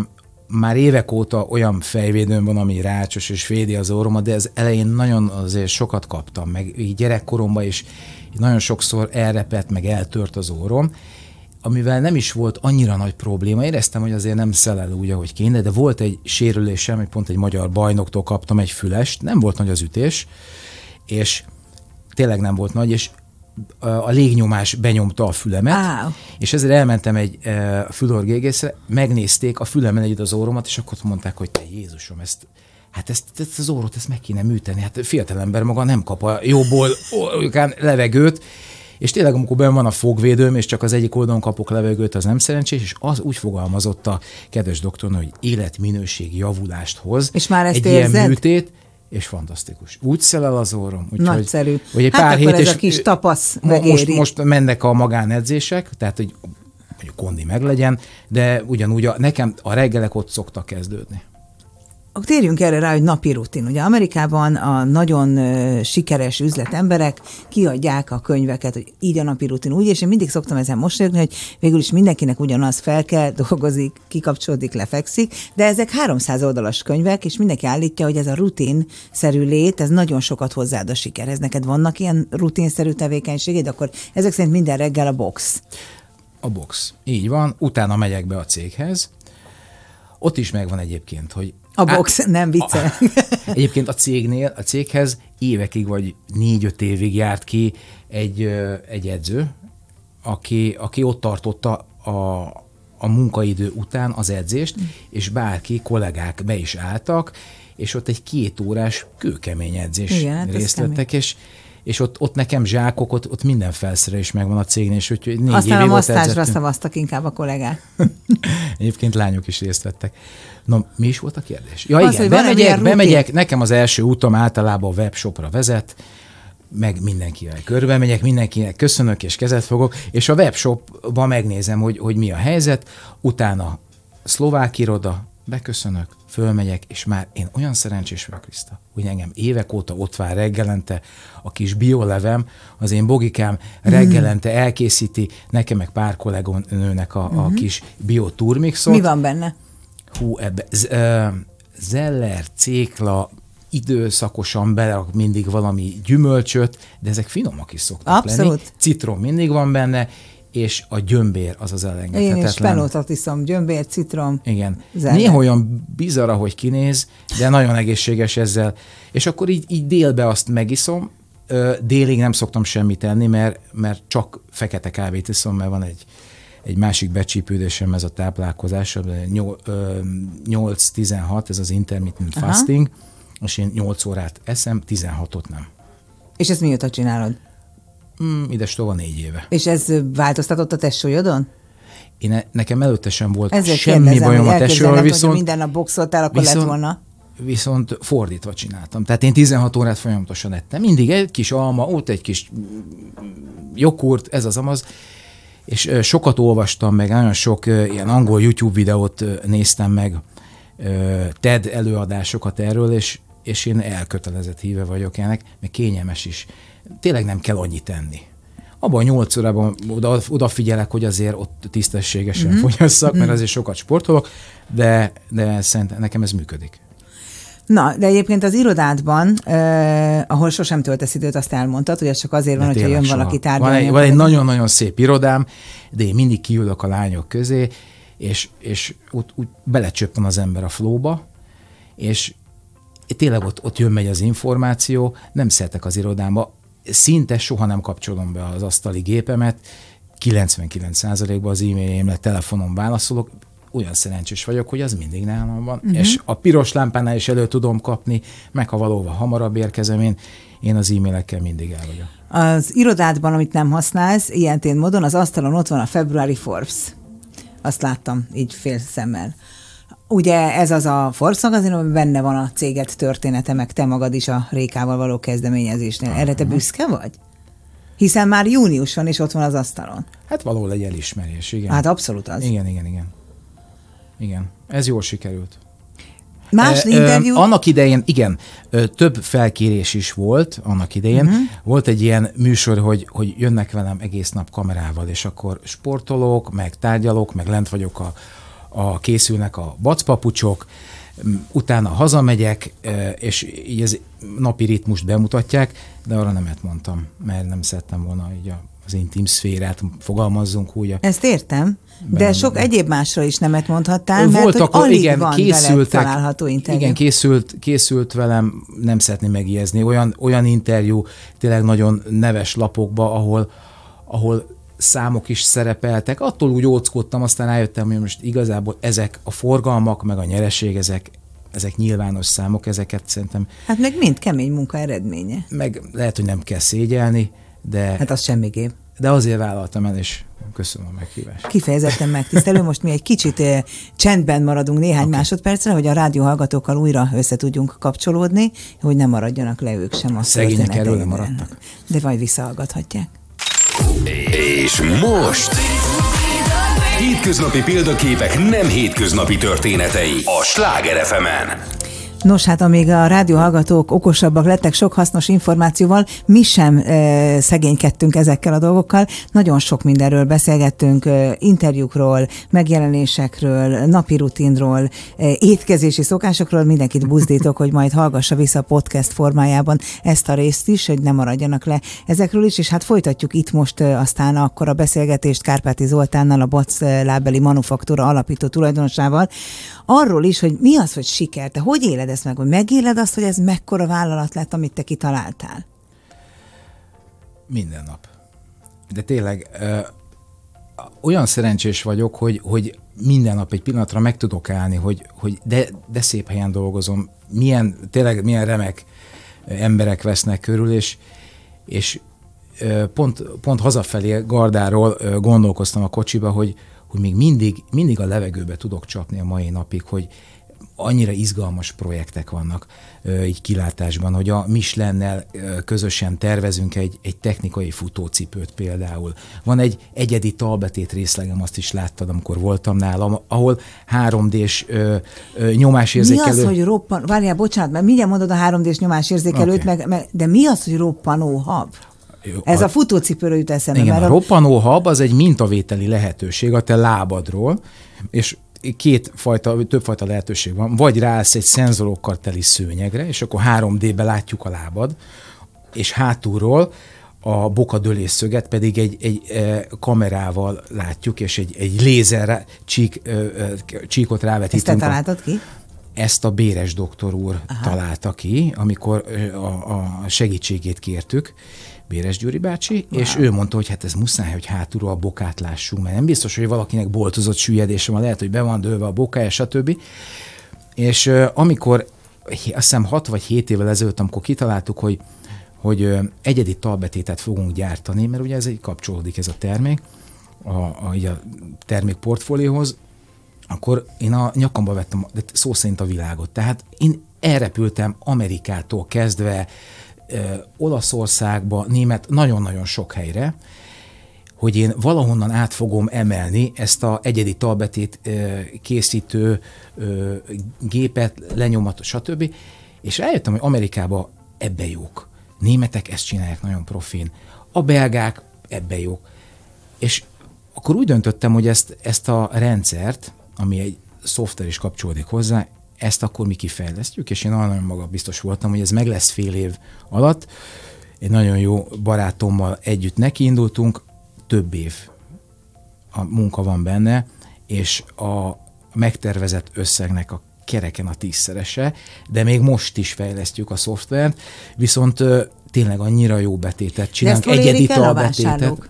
Speaker 2: már évek óta olyan fejvédőm van, ami rácsos és védi az orromat, de az elején nagyon azért sokat kaptam, meg így gyerekkoromban is nagyon sokszor elrepett, meg eltört az orrom, amivel nem is volt annyira nagy probléma. Éreztem, hogy azért nem szelel úgy, ahogy kéne, de volt egy sérülésem, hogy pont egy magyar bajnoktól kaptam egy fülest, nem volt nagy az ütés, és tényleg nem volt nagy, és a légnyomás benyomta a fülemet, Áh. és ezért elmentem egy e, fülorgégészre, megnézték a fülemen egyet az óromat, és akkor mondták, hogy te Jézusom, ezt hát ezt, ezt az órót ezt meg kéne műteni. Hát fiatalember maga nem kap a jóból levegőt, és tényleg, amikor benne van a fogvédőm, és csak az egyik oldalon kapok levegőt, az nem szerencsés, és az úgy fogalmazott a kedves doktornő, hogy életminőség javulást hoz.
Speaker 1: És már ezt
Speaker 2: egy
Speaker 1: érzed?
Speaker 2: ilyen műtét, és fantasztikus. Úgy szelel az orrom.
Speaker 1: Úgy, Nagyszerű. Hogy, hogy egy hát pár hét, ez és a kis tapasz
Speaker 2: most, most mennek a magánedzések, tehát hogy mondjuk kondi meglegyen, de ugyanúgy a, nekem a reggelek ott szoktak kezdődni.
Speaker 1: Térjünk erre rá, hogy napi rutin. Ugye Amerikában a nagyon sikeres üzletemberek kiadják a könyveket, hogy így a napi rutin, úgy, és én mindig szoktam ezen mosolyogni, hogy végül is mindenkinek ugyanaz fel kell, dolgozik, kikapcsolódik, lefekszik, de ezek 300 oldalas könyvek, és mindenki állítja, hogy ez a rutin-szerű lét, ez nagyon sokat hozzáad a sikerhez. Neked vannak ilyen rutinszerű tevékenységed, akkor ezek szerint minden reggel a box.
Speaker 2: A box. Így van, utána megyek be a céghez. Ott is megvan egyébként, hogy
Speaker 1: A box, Á, nem vicce.
Speaker 2: Egyébként a cégnél, a céghez évekig vagy négy-öt évig járt ki egy, egy edző, aki, aki ott tartotta a, a munkaidő után az edzést, és bárki, kollégák be is álltak, és ott egy két órás kőkemény edzés
Speaker 1: Igen, hát
Speaker 2: részt vettek, és, és ott, ott nekem zsákok, ott, ott minden felszerelés megvan a cégnél, és úgyhogy négy
Speaker 1: Aztán a
Speaker 2: évig
Speaker 1: masztázsra
Speaker 2: edzettem.
Speaker 1: szavaztak inkább a kollégák.
Speaker 2: Egyébként lányok is részt vettek. No, mi is volt a kérdés? Ja
Speaker 1: Az,
Speaker 2: igen, bemegyek, bemegyek, nekem az első útom általában a webshopra vezet, meg mindenkivel körbe megyek, mindenkinek köszönök és kezet fogok, és a webshopban megnézem, hogy, hogy mi a helyzet, utána szlovák iroda, beköszönök, fölmegyek, és már én olyan szerencsés vagyok, Kriszta, hogy engem évek óta ott vár reggelente a kis biolevem, az én bogikám reggelente elkészíti, nekem meg pár kolléganőnek a, a kis bioturmixot.
Speaker 1: Mi van benne?
Speaker 2: Hú, ebbe, z, ö, zeller, cékla, időszakosan belerak mindig valami gyümölcsöt, de ezek finomak is szoktak
Speaker 1: Abszolút.
Speaker 2: lenni. Citrom mindig van benne, és a gyömbér az az
Speaker 1: Én
Speaker 2: elengedhetetlen.
Speaker 1: is pelótat iszom, gyömbér, citrom.
Speaker 2: Igen.
Speaker 1: Zeller.
Speaker 2: Néha olyan bizarr, hogy kinéz, de nagyon egészséges ezzel. És akkor így, így délbe azt megiszom, délig nem szoktam semmit enni, mert, mert csak fekete kávét iszom, mert van egy, egy másik becsípődésem ez a táplálkozás, ö, nyol- ö, 8-16, ez az intermittent
Speaker 1: Aha.
Speaker 2: fasting, és én 8 órát eszem, 16-ot nem.
Speaker 1: És ezt mióta csinálod?
Speaker 2: Mm, ides tova négy éve.
Speaker 1: És ez változtatott a testsúlyodon?
Speaker 2: Én, ne- nekem előtte sem volt
Speaker 1: Ezért
Speaker 2: semmi
Speaker 1: kérdezem,
Speaker 2: bajom a
Speaker 1: hogyha
Speaker 2: viszont
Speaker 1: minden nap boxoltál, akkor lett volna.
Speaker 2: Viszont fordítva csináltam. Tehát én 16 órát folyamatosan ettem. Mindig egy kis alma, ott egy kis jogurt, ez az amaz. És sokat olvastam meg, nagyon sok ilyen angol YouTube videót néztem meg, TED előadásokat erről, és, és én elkötelezett híve vagyok ennek, meg kényelmes is. Tényleg nem kell annyit tenni. Abban a nyolc órában oda, odafigyelek, hogy azért ott tisztességesen mm-hmm. fogyasszak, mert azért sokat sportolok, de, de szerintem nekem ez működik.
Speaker 1: Na, de egyébként az irodádban, eh, ahol sosem töltesz időt, azt elmondtad, hogy ez csak azért van,
Speaker 2: De
Speaker 1: hogyha
Speaker 2: tényleg
Speaker 1: jön
Speaker 2: soha.
Speaker 1: valaki
Speaker 2: Van
Speaker 1: tárgyalni.
Speaker 2: egy, van egy nagyon-nagyon szép irodám, de én mindig kiülök a lányok közé, és, és úgy, úgy belecsöppen az ember a flóba, és tényleg ott, ott jön megy az információ, nem szeretek az irodámba, szinte soha nem kapcsolom be az asztali gépemet, 99%-ban az e-mailjémre telefonon válaszolok, olyan szerencsés vagyok, hogy az mindig nálam van, uh-huh. és a piros lámpánál is elő tudom kapni, meg ha valóban hamarabb érkezem én, én az e-mailekkel mindig el vagyok.
Speaker 1: Az irodádban, amit nem használsz, ilyen tén módon, az asztalon ott van a februári Forbes. Azt láttam így fél szemmel. Ugye ez az a Forbes magazin, amiben benne van a céget története, meg te magad is a Rékával való kezdeményezésnél. Erre te büszke vagy? Hiszen már június van, és ott van az asztalon.
Speaker 2: Hát valahol egy elismerés, igen.
Speaker 1: Hát abszolút az.
Speaker 2: Igen, igen, igen. Igen, ez jól sikerült.
Speaker 1: Más
Speaker 2: Ö,
Speaker 1: interjú...
Speaker 2: Annak idején, igen, több felkérés is volt annak idején. Uh-huh. Volt egy ilyen műsor, hogy, hogy jönnek velem egész nap kamerával, és akkor sportolók, meg tárgyalok, meg lent vagyok a, a készülnek a bacpapucsok, m, utána hazamegyek, és így ez napi ritmust bemutatják, de arra nemet mondtam, mert nem szerettem volna így a, az intim szférát, fogalmazzunk úgy. A,
Speaker 1: Ezt értem, de
Speaker 2: Bennem.
Speaker 1: sok egyéb másra is nemet mondhattál, mert hogy
Speaker 2: Voltak,
Speaker 1: alig
Speaker 2: igen,
Speaker 1: van
Speaker 2: készültek,
Speaker 1: található interjú.
Speaker 2: Igen, készült, készült velem, nem szeretném megijezni, olyan, olyan interjú tényleg nagyon neves lapokba, ahol, ahol számok is szerepeltek. Attól úgy óckodtam, aztán rájöttem, hogy most igazából ezek a forgalmak, meg a nyereség, ezek, ezek nyilvános számok, ezeket szerintem,
Speaker 1: Hát meg mind kemény munka eredménye.
Speaker 2: meg lehet, hogy nem kell szégyelni, de,
Speaker 1: Hát az semmiképp.
Speaker 2: De azért vállaltam el, és köszönöm a meghívást.
Speaker 1: Kifejezetten megtisztelő. Most mi egy kicsit eh, csendben maradunk néhány okay. másodpercre, hogy a rádió hallgatókkal újra össze tudjunk kapcsolódni, hogy ne maradjanak le ők sem a
Speaker 2: Szegények erről lemaradtak.
Speaker 1: De majd visszahallgathatják.
Speaker 3: És most... Hétköznapi példaképek nem hétköznapi történetei a Sláger fm -en.
Speaker 1: Nos, hát amíg a rádióhallgatók okosabbak lettek sok hasznos információval, mi sem e, szegénykedtünk ezekkel a dolgokkal. Nagyon sok mindenről beszélgettünk, e, interjúkról, megjelenésekről, napi rutinról, e, étkezési szokásokról. Mindenkit buzdítok, hogy majd hallgassa vissza a podcast formájában ezt a részt is, hogy ne maradjanak le ezekről is, és hát folytatjuk itt most e, aztán akkor a beszélgetést Kárpáti Zoltánnal, a Bac lábeli manufaktúra alapító tulajdonosával, arról is, hogy mi az, hogy siker, te hogy éled ezt meg, hogy megéled azt, hogy ez mekkora vállalat lett, amit te kitaláltál?
Speaker 2: Minden nap. De tényleg ö, olyan szerencsés vagyok, hogy, hogy minden nap egy pillanatra meg tudok állni, hogy, hogy de, de szép helyen dolgozom, milyen, tényleg milyen remek emberek vesznek körül, és, és pont, pont hazafelé Gardáról gondolkoztam a kocsiba, hogy, hogy még mindig, mindig a levegőbe tudok csapni a mai napig, hogy annyira izgalmas projektek vannak így kilátásban, hogy a Mislennel közösen tervezünk egy, egy technikai futócipőt például. Van egy egyedi talbetét részlegem, azt is láttad, amikor voltam nálam, ahol 3D-s ö, ö, nyomásérzékelő...
Speaker 1: Mi az, hogy roppan... Várjál, bocsánat, mert mindjárt mondod a 3D-s nyomásérzékelőt, okay. meg, meg, de mi az, hogy roppanó hab? Ez a, a futócipőről jut eszembe.
Speaker 2: Igen, a roppanó hab az egy mintavételi lehetőség a te lábadról, és két fajta, több fajta lehetőség van. Vagy ráállsz egy szenzorokkal teli szőnyegre, és akkor 3D-be látjuk a lábad, és hátulról a bokadölésszöget pedig egy, egy e, kamerával látjuk, és egy, egy lézer csík, e, e, csíkot rávetítünk.
Speaker 1: Ezt te találtad ki?
Speaker 2: Ezt a Béres doktor úr Aha. találta ki, amikor a, a segítségét kértük, Béres Gyuri bácsi, wow. és ő mondta, hogy hát ez muszáj, hogy hátulról a bokát lássunk, mert nem biztos, hogy valakinek boltozott süllyedése van, lehet, hogy be van dőlve a bokája, stb. És amikor azt hiszem 6 vagy 7 évvel ezelőtt, amikor kitaláltuk, hogy, hogy egyedi talbetétet fogunk gyártani, mert ugye ez egy kapcsolódik ez a termék, a, a, a termékportfólióhoz, akkor én a nyakamba vettem de szó szerint a világot. Tehát én elrepültem Amerikától kezdve, Olaszországba, német, nagyon-nagyon sok helyre, hogy én valahonnan át fogom emelni ezt a egyedi talbetét készítő gépet, lenyomat, stb. És eljöttem, hogy Amerikába ebbe jók. Németek ezt csinálják nagyon profin. A belgák ebbe jók. És akkor úgy döntöttem, hogy ezt, ezt a rendszert, ami egy szoftver is kapcsolódik hozzá, ezt akkor mi kifejlesztjük, és én nagyon maga biztos voltam, hogy ez meg lesz fél év alatt. Egy nagyon jó barátommal együtt nekiindultunk, több év a munka van benne, és a megtervezett összegnek a kereken a tízszerese, de még most is fejlesztjük a szoftvert, viszont tényleg annyira jó betétet csinálunk, egyedi talbetétet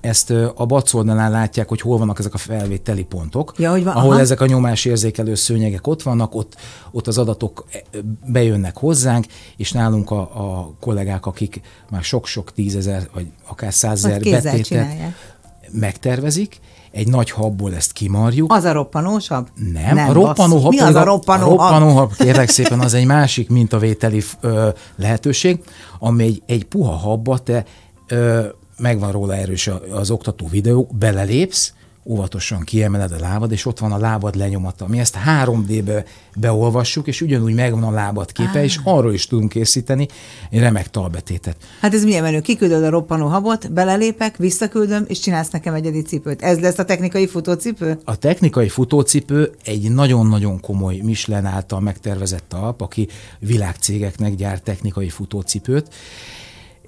Speaker 2: ezt a bacoldalán látják, hogy hol vannak ezek a felvételi pontok,
Speaker 1: ja, hogy van,
Speaker 2: ahol
Speaker 1: aha.
Speaker 2: ezek a nyomásérzékelő szőnyegek ott vannak, ott, ott az adatok e, bejönnek hozzánk, és nálunk a, a kollégák, akik már sok-sok tízezer, vagy akár százezer betétet csinálják. megtervezik, egy nagy habból ezt kimarjuk.
Speaker 1: Az a roppanósabb?
Speaker 2: Nem, Nem a roppanóhab.
Speaker 1: Mi az a roppanóhab?
Speaker 2: A roppanóhab, kérlek szépen, az egy másik mintavételi ö, lehetőség, ami egy, egy puha habba te ö, megvan róla erős az oktató videó, belelépsz, óvatosan kiemeled a lábad, és ott van a lábad lenyomata. Mi ezt 3D-be beolvassuk, és ugyanúgy megvan a lábad képe, ah. és arról is tudunk készíteni egy remek talbetétet.
Speaker 1: Hát ez milyen menő? Kiküldöd a roppanó habot, belelépek, visszaküldöm, és csinálsz nekem egyedi cipőt. Ez lesz a technikai futócipő?
Speaker 2: A technikai futócipő egy nagyon-nagyon komoly Michelin által megtervezett talp, aki világcégeknek gyárt technikai futócipőt,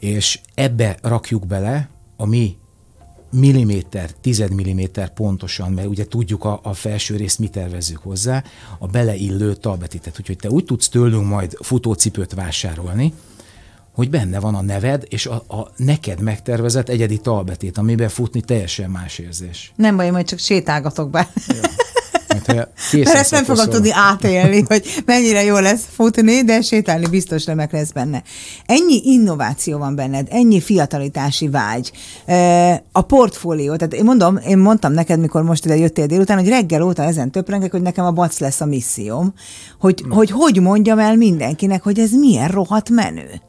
Speaker 2: és ebbe rakjuk bele a mi milliméter, tized milliméter pontosan, mert ugye tudjuk a, a felső részt mi tervezzük hozzá, a beleillő talbetétet. Úgyhogy te úgy tudsz tőlünk majd futócipőt vásárolni, hogy benne van a neved, és a, a neked megtervezett egyedi talbetét, amiben futni teljesen más érzés.
Speaker 1: Nem baj, majd csak sétálgatok be. Ja.
Speaker 2: Mert,
Speaker 1: Mert ezt nem fogom tudni átélni, hogy mennyire jó lesz futni, de sétálni biztos remek lesz benne. Ennyi innováció van benned, ennyi fiatalitási vágy. A portfólió, tehát én mondom, én mondtam neked, mikor most ide jöttél délután, hogy reggel óta ezen töprengek, hogy nekem a bac lesz a misszióm, hogy, hogy hogy mondjam el mindenkinek, hogy ez milyen rohadt menő.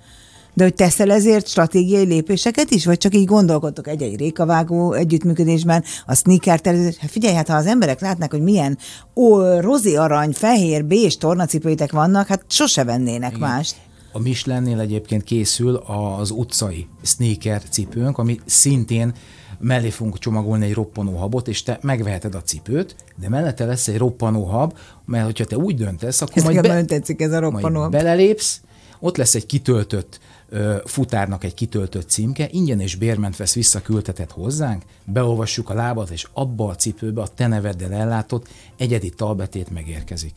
Speaker 1: De hogy teszel ezért stratégiai lépéseket is, vagy csak így gondolkodtok egy-egy rékavágó együttműködésben, a sneaker tervezés? Hát figyelj, hát ha az emberek látnak, hogy milyen ó, rozi arany, fehér, bés tornacipőitek vannak, hát sose vennének Igen. mást.
Speaker 2: A Michelinnél egyébként készül az utcai sneaker cipőnk, ami szintén mellé fogunk csomagolni egy roppanó habot, és te megveheted a cipőt, de mellette lesz egy roppanó hab, mert hogyha te úgy döntesz, akkor
Speaker 1: ez
Speaker 2: majd,
Speaker 1: be, tetszik ez a roppanó
Speaker 2: majd belelépsz, ott lesz egy kitöltött futárnak egy kitöltött címke, ingyen és bérment vesz visszaküldheted hozzánk, beolvassuk a lábat, és abba a cipőbe a te neveddel ellátott egyedi talbetét megérkezik.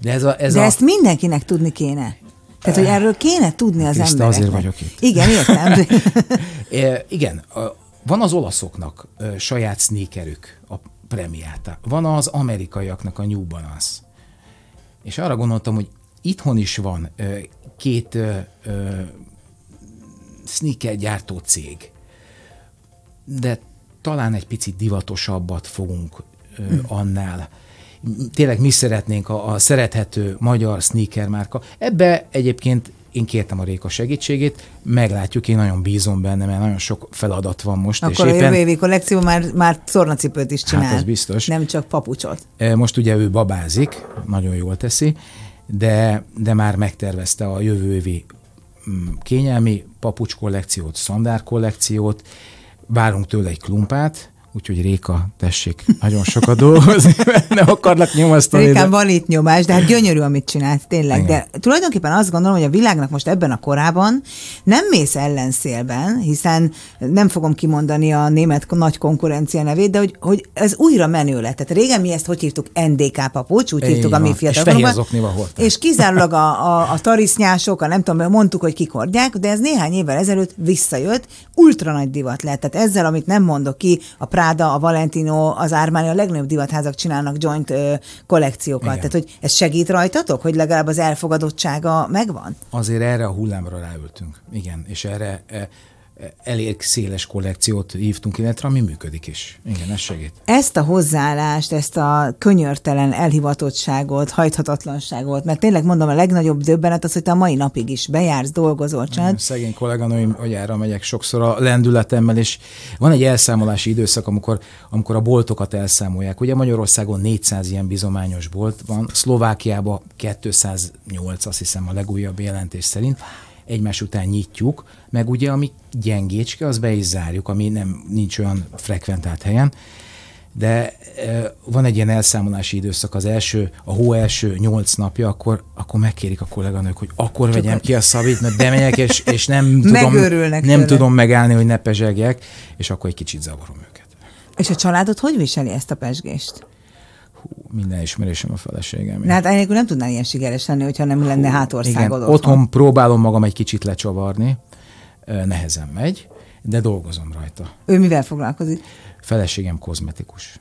Speaker 1: De, ez a, ez De a... ezt mindenkinek tudni kéne. Tehát, hogy erről kéne tudni az
Speaker 2: Kriszta,
Speaker 1: embereknek.
Speaker 2: azért vagyok itt.
Speaker 1: Igen, értem.
Speaker 2: é, igen, van az olaszoknak saját sneakerük, a premiáta. Van az amerikaiaknak a New Balance. És arra gondoltam, hogy itthon is van két sneaker gyártó cég, de talán egy picit divatosabbat fogunk ö, hm. annál tényleg mi szeretnénk a, a szerethető magyar sneaker márka. Ebbe egyébként én kértem a Réka segítségét, meglátjuk, én nagyon bízom benne, mert nagyon sok feladat van most.
Speaker 1: Akkor és a éppen... jövő évi kollekció már, már tornacipőt is csinál.
Speaker 2: Hát ez biztos.
Speaker 1: Nem csak papucsot.
Speaker 2: E, most ugye ő babázik, nagyon jól teszi, de, de már megtervezte a jövő évi kényelmi papucs kollekciót, szandár kollekciót, várunk tőle egy klumpát, Úgyhogy Réka, tessék nagyon sokat dolgozni, nem akarnak nyomasztani.
Speaker 1: Rékán de... van itt nyomás, de hát gyönyörű, amit csinált, tényleg. Igen. De tulajdonképpen azt gondolom, hogy a világnak most ebben a korában nem mész ellenszélben, hiszen nem fogom kimondani a német nagy konkurencia nevét, de hogy, hogy ez újra menő lett. Tehát régen mi ezt hogy hívtuk NDK papucs, úgy hívtuk a mi fiatalokban. És, és kizárólag a, a, a tarisznyások, a nem tudom, mondtuk, hogy kikordják, de ez néhány évvel ezelőtt visszajött, ultra nagy divat lett. Tehát ezzel, amit nem mondok ki, a Prada, a Valentino, az Armani, a legnagyobb divatházak csinálnak joint ö, kollekciókat. Igen. Tehát, hogy ez segít rajtatok, hogy legalább az elfogadottsága megvan?
Speaker 2: Azért erre a hullámra ráültünk. Igen, és erre e, elég széles kollekciót hívtunk, illetve ami működik is. Igen, ez segít.
Speaker 1: Ezt a hozzáállást, ezt a könyörtelen elhivatottságot, hajthatatlanságot, mert tényleg mondom, a legnagyobb döbbenet az, hogy te a mai napig is bejársz, dolgozol, csinálod.
Speaker 2: Szegény kolléganőim, erre megyek sokszor a lendületemmel, és van egy elszámolási időszak, amikor, amikor a boltokat elszámolják. Ugye Magyarországon 400 ilyen bizományos bolt van, Szlovákiában 208, azt hiszem a legújabb jelentés szerint egymás után nyitjuk, meg ugye ami gyengécske, az be is zárjuk, ami nem nincs olyan frekventált helyen, de e, van egy ilyen elszámolási időszak, az első, a hó első nyolc napja, akkor, akkor megkérik a kolléganők, hogy akkor Csak vegyem ki a szabít, mert bemegyek, és, és nem, tudom, nem tudom megállni, hogy ne pezsegjek, és akkor egy kicsit zavarom őket.
Speaker 1: És a családod hogy viseli ezt a pesgést?
Speaker 2: hú, minden ismerésem a feleségem.
Speaker 1: Na hát enélkül nem tudnál ilyen sikeres lenni, hogyha nem hú, lenne hátországod igen,
Speaker 2: otthon. otthon próbálom magam egy kicsit lecsavarni, nehezen megy, de dolgozom rajta.
Speaker 1: Ő mivel foglalkozik?
Speaker 2: Feleségem kozmetikus.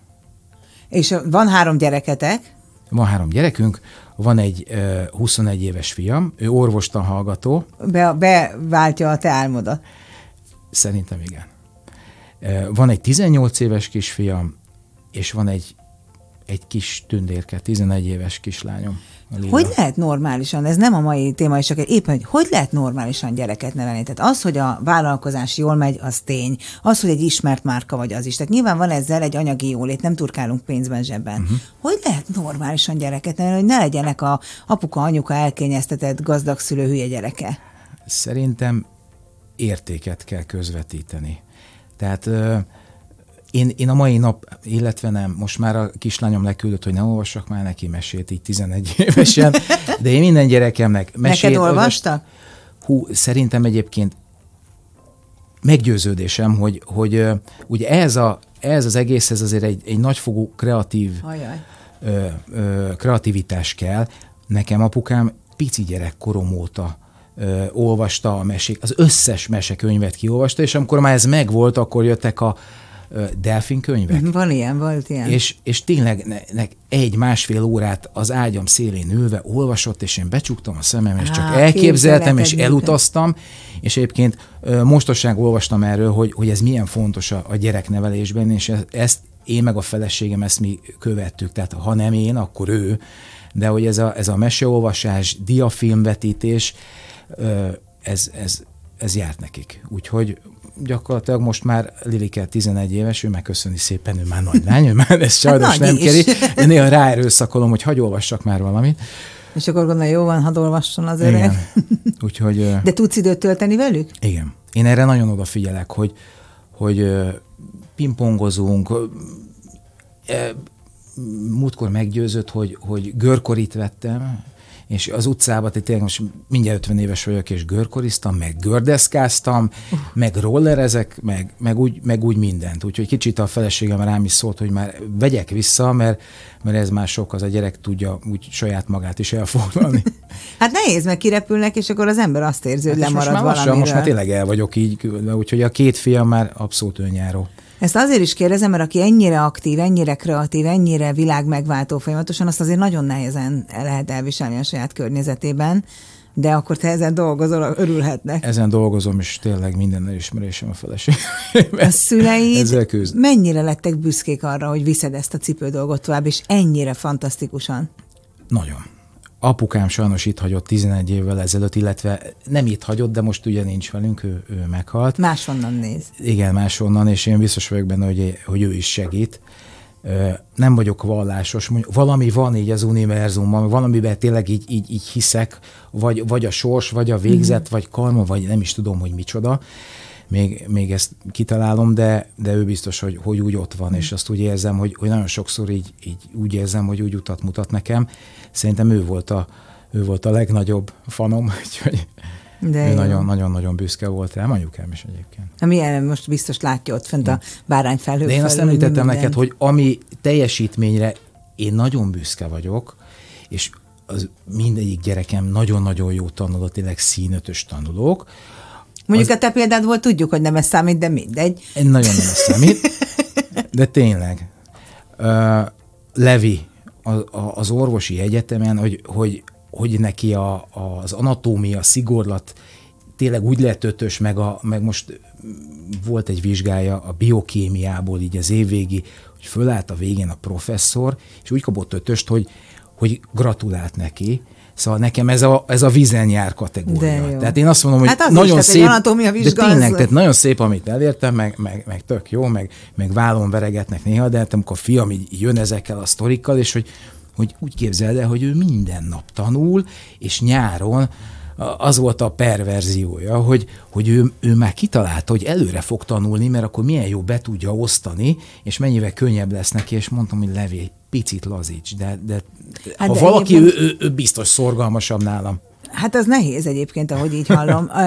Speaker 1: És van három gyereketek?
Speaker 2: Van három gyerekünk, van egy uh, 21 éves fiam, ő orvostan hallgató.
Speaker 1: Be, beváltja a te álmodat?
Speaker 2: Szerintem igen. Van egy 18 éves kisfiam, és van egy egy kis tündérke, 11 éves kislányom.
Speaker 1: Hogy lehet normálisan, ez nem a mai téma, és csak éppen, hogy hogy lehet normálisan gyereket nevelni? Tehát az, hogy a vállalkozás jól megy, az tény. Az, hogy egy ismert márka vagy, az is. Tehát nyilván van ezzel egy anyagi jólét, nem turkálunk pénzben zsebben. Uh-huh. Hogy lehet normálisan gyereket nevelni, hogy ne legyenek a apuka, anyuka elkényeztetett gazdag szülő hülye gyereke?
Speaker 2: Szerintem értéket kell közvetíteni. Tehát én, én a mai nap, illetve nem, most már a kislányom leküldött, hogy ne olvassak már neki mesét, így 11 évesen, de én minden gyerekemnek
Speaker 1: mesét... Neked olvasta?
Speaker 2: Hú, szerintem egyébként meggyőződésem, hogy, hogy ugye ez, a, ez az egészhez azért egy, egy nagyfogú kreatív ö, ö, kreativitás kell. Nekem apukám pici gyerekkorom óta ö, olvasta a mesék, az összes mesekönyvet kiolvasta, és amikor már ez megvolt, akkor jöttek a, delfin könyvek.
Speaker 1: Van ilyen, volt ilyen.
Speaker 2: És, és tényleg ne, ne, egy-másfél órát az ágyam szélén ülve olvasott, és én becsuktam a szemem, és Há, csak elképzeltem, és elutaztam, és egyébként mostosság olvastam erről, hogy, hogy ez milyen fontos a, a gyereknevelésben, és ezt én meg a feleségem ezt mi követtük, tehát ha nem én, akkor ő, de hogy ez a, ez a meseolvasás, diafilmvetítés, ez, ez ez járt nekik. Úgyhogy gyakorlatilag most már Lilike 11 éves, ő megköszöni szépen, ő már nagy lány, ő már ezt sajnos nem kéri. Én néha ráerőszakolom, hogy hagyj olvassak már valamit.
Speaker 1: És akkor gondolja, jó van, hadd olvasson az öreg. Igen.
Speaker 2: Úgyhogy,
Speaker 1: De tudsz időt tölteni velük?
Speaker 2: Igen. Én erre nagyon odafigyelek, hogy, hogy pingpongozunk, múltkor meggyőzött, hogy, hogy görkorit vettem, és az utcába, tehát tényleg most mindjárt 50 éves vagyok, és görkoriztam, meg gördeszkáztam, uh. meg rollerezek, meg, meg, úgy, meg úgy mindent. Úgyhogy kicsit a feleségem rám is szólt, hogy már vegyek vissza, mert, mert ez már sok, az a gyerek tudja úgy saját magát is elfoglalni.
Speaker 1: hát nehéz, meg kirepülnek, és akkor az ember azt érzi, hogy hát lemarad most már,
Speaker 2: most már tényleg el vagyok így, úgyhogy a két fiam már abszolút önjáró.
Speaker 1: Ezt azért is kérdezem, mert aki ennyire aktív, ennyire kreatív, ennyire világmegváltó folyamatosan, azt azért nagyon nehezen lehet elviselni a saját környezetében. De akkor te ezen dolgozol, örülhetnek.
Speaker 2: Ezen dolgozom, és tényleg minden ismerésem a feleség.
Speaker 1: A szüleid mennyire lettek büszkék arra, hogy viszed ezt a cipő dolgot tovább, és ennyire fantasztikusan?
Speaker 2: Nagyon. Apukám sajnos itt hagyott 11 évvel ezelőtt, illetve nem itt hagyott, de most ugye nincs velünk, ő, ő meghalt.
Speaker 1: Máshonnan néz.
Speaker 2: Igen, máshonnan, és én biztos vagyok benne, hogy, hogy ő is segít. Nem vagyok vallásos, valami van így az univerzumban, valamiben tényleg így, így, így hiszek, vagy, vagy a sors, vagy a végzet, mm. vagy karma, vagy nem is tudom, hogy micsoda még, még ezt kitalálom, de, de ő biztos, hogy, hogy úgy ott van, mm. és azt úgy érzem, hogy, hogy nagyon sokszor így, így úgy érzem, hogy úgy utat mutat nekem. Szerintem ő volt a, ő volt a legnagyobb fanom, úgyhogy de nagyon-nagyon-nagyon büszke volt rám, anyukám is egyébként.
Speaker 1: Ami most biztos látja ott fent a bárányfelhő.
Speaker 2: De én azt említettem neked, hogy ami teljesítményre én nagyon büszke vagyok, és az mindegyik gyerekem nagyon-nagyon jó tanuló, tényleg színötös tanulók,
Speaker 1: Mondjuk az... a te példád volt, tudjuk, hogy nem ez számít, de mindegy.
Speaker 2: Nagyon nem ez számít, de tényleg. Uh, Levi a, a, az orvosi egyetemen, hogy, hogy, hogy neki a, az anatómia, szigorlat tényleg úgy lett ötös, meg, a, meg most volt egy vizsgája a biokémiából így az évvégi, hogy fölállt a végén a professzor, és úgy kapott ötöst, hogy, hogy gratulált neki, Szóval nekem ez a, ez a vizen jár kategória. Tehát én azt mondom, hogy hát nagyon is, szép,
Speaker 1: de
Speaker 2: tényleg, tehát nagyon szép, amit elértem, meg, meg, meg tök jó, meg, meg vállon veregetnek néha, de hát amikor a fiam így jön ezekkel a sztorikkal, és hogy, hogy úgy képzeld el, hogy ő minden nap tanul, és nyáron az volt a perverziója, hogy, hogy ő, ő már kitalálta, hogy előre fog tanulni, mert akkor milyen jó be tudja osztani, és mennyivel könnyebb lesz neki, és mondtam, hogy levé, picit lazíts, de, de hát ha de valaki, ő, ő, ő biztos szorgalmasabb nálam.
Speaker 1: Hát az nehéz egyébként, ahogy így hallom.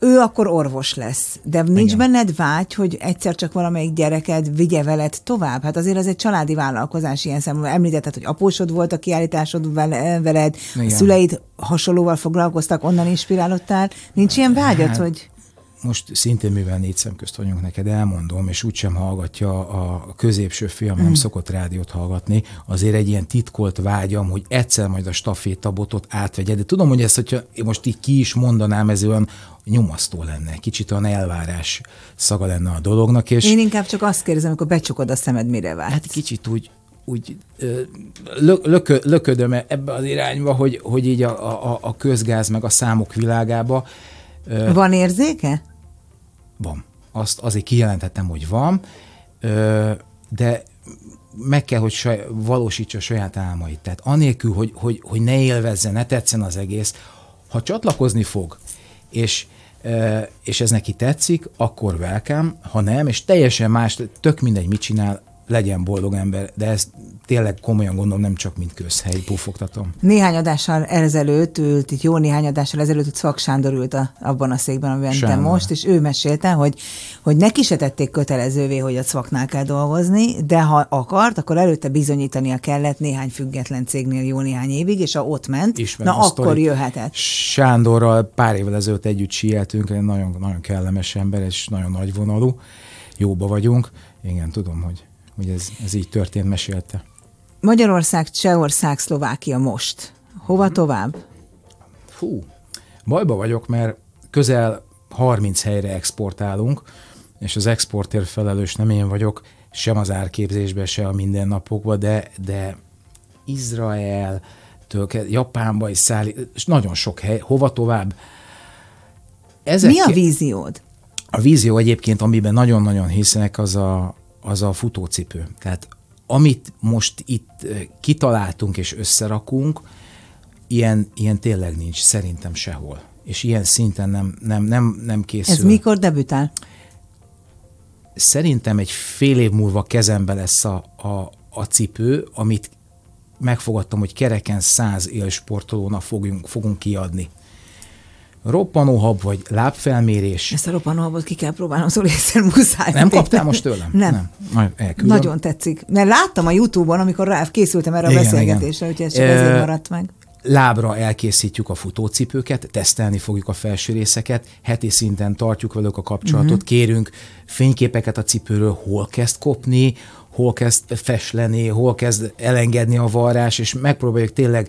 Speaker 1: ő akkor orvos lesz, de nincs Igen. benned vágy, hogy egyszer csak valamelyik gyereked vigye veled tovább? Hát azért az egy családi vállalkozás ilyen szemben. Említetted, hogy apósod volt a kiállításod veled, Igen. a szüleid hasonlóval foglalkoztak, onnan inspirálódtál. Nincs ilyen vágyat, hát, hogy
Speaker 2: most szintén, mivel négy szem közt vagyunk neked, elmondom, és úgysem hallgatja a középső fiam, nem mm. szokott rádiót hallgatni, azért egy ilyen titkolt vágyam, hogy egyszer majd a stafétabotot átvegye. De tudom, hogy ezt, hogyha most így ki is mondanám, ez olyan nyomasztó lenne, kicsit olyan elvárás szaga lenne a dolognak. És
Speaker 1: én inkább csak azt kérdezem, amikor becsukod a szemed, mire vársz.
Speaker 2: Hát kicsit úgy, úgy lökö, löködöm ebbe az irányba, hogy, hogy így a, a, a közgáz meg a számok világába.
Speaker 1: Van érzéke?
Speaker 2: Van. Azt azért kijelentettem, hogy van, de meg kell, hogy saj, valósítsa a saját álmait. Tehát anélkül, hogy, hogy, hogy ne élvezze, ne tetszen az egész, ha csatlakozni fog, és, és ez neki tetszik, akkor welcome, ha nem, és teljesen más, tök mindegy, mit csinál, legyen boldog ember, de ez tényleg komolyan gondolom, nem csak mint közhely, pufogtatom.
Speaker 1: Néhány adással ezelőtt ült, itt jó néhány adással ezelőtt, hogy Szak Sándor ült a, abban a székben, amiben te most, és ő mesélte, hogy, hogy neki se tették kötelezővé, hogy a Szaknál kell dolgozni, de ha akart, akkor előtte bizonyítania kellett néhány független cégnél jó néhány évig, és ha ott ment, Ismerem na akkor sztori. jöhetett.
Speaker 2: Sándorral pár évvel ezelőtt együtt sieltünk, egy nagyon, nagyon kellemes ember, és nagyon nagy vonalú, jóba vagyunk. Igen, tudom, hogy hogy ez, ez így történt, mesélte.
Speaker 1: Magyarország, Csehország, Szlovákia most. Hova tovább?
Speaker 2: Fú, bajba vagyok, mert közel 30 helyre exportálunk, és az exportért felelős nem én vagyok, sem az árképzésben, se a mindennapokban, de, de Izrael, Japánba is szállít, és nagyon sok hely, hova tovább?
Speaker 1: Ezek Mi a víziód?
Speaker 2: A vízió egyébként, amiben nagyon-nagyon hiszek, az a, az a futócipő. Tehát amit most itt kitaláltunk és összerakunk, ilyen, ilyen tényleg nincs, szerintem sehol. És ilyen szinten nem, nem, nem, nem készül.
Speaker 1: Ez mikor debütál?
Speaker 2: Szerintem egy fél év múlva kezembe lesz a, a, a cipő, amit megfogadtam, hogy kereken száz élsportolónak fogunk, fogunk kiadni roppanóhab vagy lábfelmérés.
Speaker 1: Ezt a roppanóhabot ki kell próbálnom, szóval egyszer muszáj.
Speaker 2: Nem kaptál most tőlem?
Speaker 1: Nem. nem. Majd Nagyon tetszik. Mert láttam a Youtube-on, amikor rá készültem erre igen, a beszélgetésre, úgyhogy ez csak e... ezért maradt meg.
Speaker 2: Lábra elkészítjük a futócipőket, tesztelni fogjuk a felső részeket, heti szinten tartjuk velük a kapcsolatot, uh-huh. kérünk fényképeket a cipőről, hol kezd kopni, hol kezd fesleni, hol kezd elengedni a varrás, és megpróbáljuk tényleg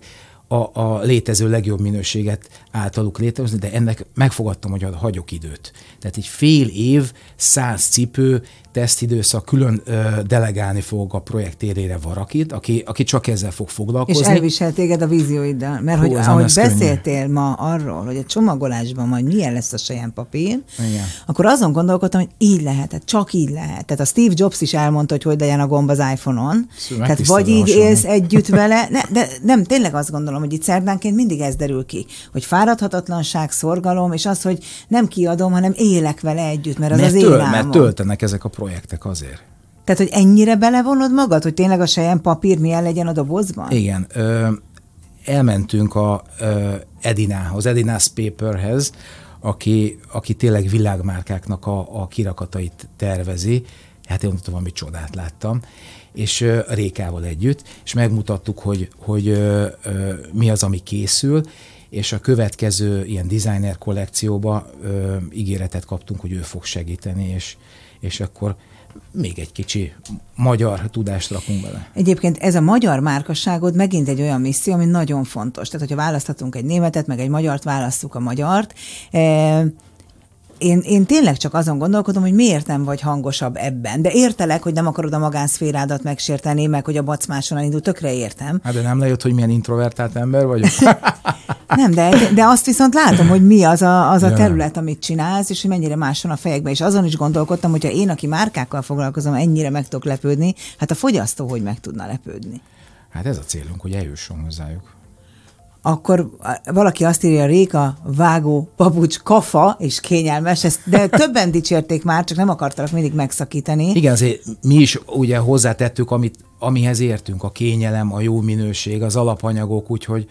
Speaker 2: a, a létező legjobb minőséget általuk létrehozni, de ennek megfogadtam, hogy hagyok időt. Tehát egy fél év, száz cipő, tesztidőszak, külön ö, delegálni fogok a projekt érére Varakit, aki, aki csak ezzel fog foglalkozni.
Speaker 1: És elvisel téged a vízióiddal, mert Hú, hogy ahogy beszéltél könnyű. ma arról, hogy a csomagolásban majd milyen lesz a saján papír, Igen. akkor azon gondolkodtam, hogy így lehet, tehát csak így lehet. Tehát a Steve Jobs is elmondta, hogy hogy legyen a gomb az iPhone-on. Szóval tehát vagy így élsz együtt vele, ne, de nem, tényleg azt gondolom, hogy itt szerdánként mindig ez derül ki, hogy fáradhatatlanság, szorgalom, és az, hogy nem kiadom, hanem élek vele együtt, mert az mert az töl, én
Speaker 2: Mert töltenek ezek a projektek azért.
Speaker 1: Tehát, hogy ennyire belevonod magad, hogy tényleg a saján papír milyen legyen a dobozban?
Speaker 2: Igen. Ö, elmentünk a ö, Edinához, Edina's Paperhez, aki, aki tényleg világmárkáknak a, a kirakatait tervezi. Hát én mondtam, valami csodát láttam és ö, Rékával együtt, és megmutattuk, hogy, hogy ö, ö, mi az, ami készül, és a következő ilyen designer kollekcióba ö, ígéretet kaptunk, hogy ő fog segíteni, és, és akkor még egy kicsi magyar tudást rakunk bele.
Speaker 1: Egyébként ez a magyar márkasságod megint egy olyan misszió, ami nagyon fontos. Tehát, hogyha választhatunk egy németet, meg egy magyart, választjuk a magyart. E- én, én tényleg csak azon gondolkodom, hogy miért nem vagy hangosabb ebben. De értelek, hogy nem akarod a magánszférádat megsérteni, meg hogy a bacmáson indul, tökre értem.
Speaker 2: Hát de nem lejött, hogy milyen introvertált ember vagyok?
Speaker 1: nem, de, de azt viszont látom, hogy mi az a, az a terület, amit csinálsz, és hogy mennyire máson a fejekben. És azon is gondolkodtam, hogyha én, aki márkákkal foglalkozom, ennyire meg tudok lepődni, hát a fogyasztó hogy meg tudna lepődni.
Speaker 2: Hát ez a célunk, hogy eljusson hozzájuk
Speaker 1: akkor valaki azt írja, Réka, vágó, papucs, kafa, és kényelmes, ezt, de többen dicsérték már, csak nem akartalak mindig megszakítani.
Speaker 2: Igen, azért mi is ugye hozzátettük, amit, amihez értünk, a kényelem, a jó minőség, az alapanyagok, úgyhogy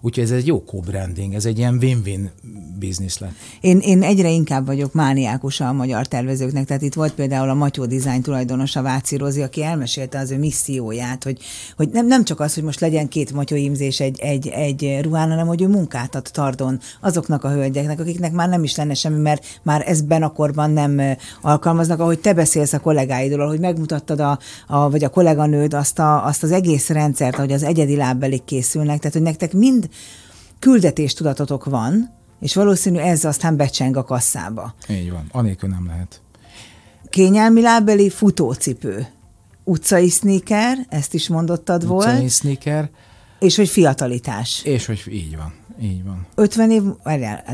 Speaker 2: Úgyhogy ez egy jó co-branding, ez egy ilyen win-win biznisz lett.
Speaker 1: Én, én egyre inkább vagyok mániákusa a magyar tervezőknek, tehát itt volt például a Matyó Design tulajdonosa Váci Rozi, aki elmesélte az ő misszióját, hogy, hogy nem, nem csak az, hogy most legyen két Matyó imzés egy, egy, egy ruhán, hanem hogy ő munkát ad Tardon azoknak a hölgyeknek, akiknek már nem is lenne semmi, mert már ezben a korban nem alkalmaznak, ahogy te beszélsz a kollégáidról, hogy megmutattad a, a vagy a kolléganőd azt, a, azt az egész rendszert, hogy az egyedi lábbelik készülnek, tehát hogy nektek mind küldetéstudatotok van, és valószínű ez aztán becseng a kasszába.
Speaker 2: Így van, anélkül nem lehet.
Speaker 1: Kényelmi lábeli futócipő. Utcai sneaker, ezt is mondottad
Speaker 2: Utcai
Speaker 1: volt.
Speaker 2: Utcai sneaker.
Speaker 1: És hogy fiatalitás.
Speaker 2: És hogy így van. Így van.
Speaker 1: 50 év,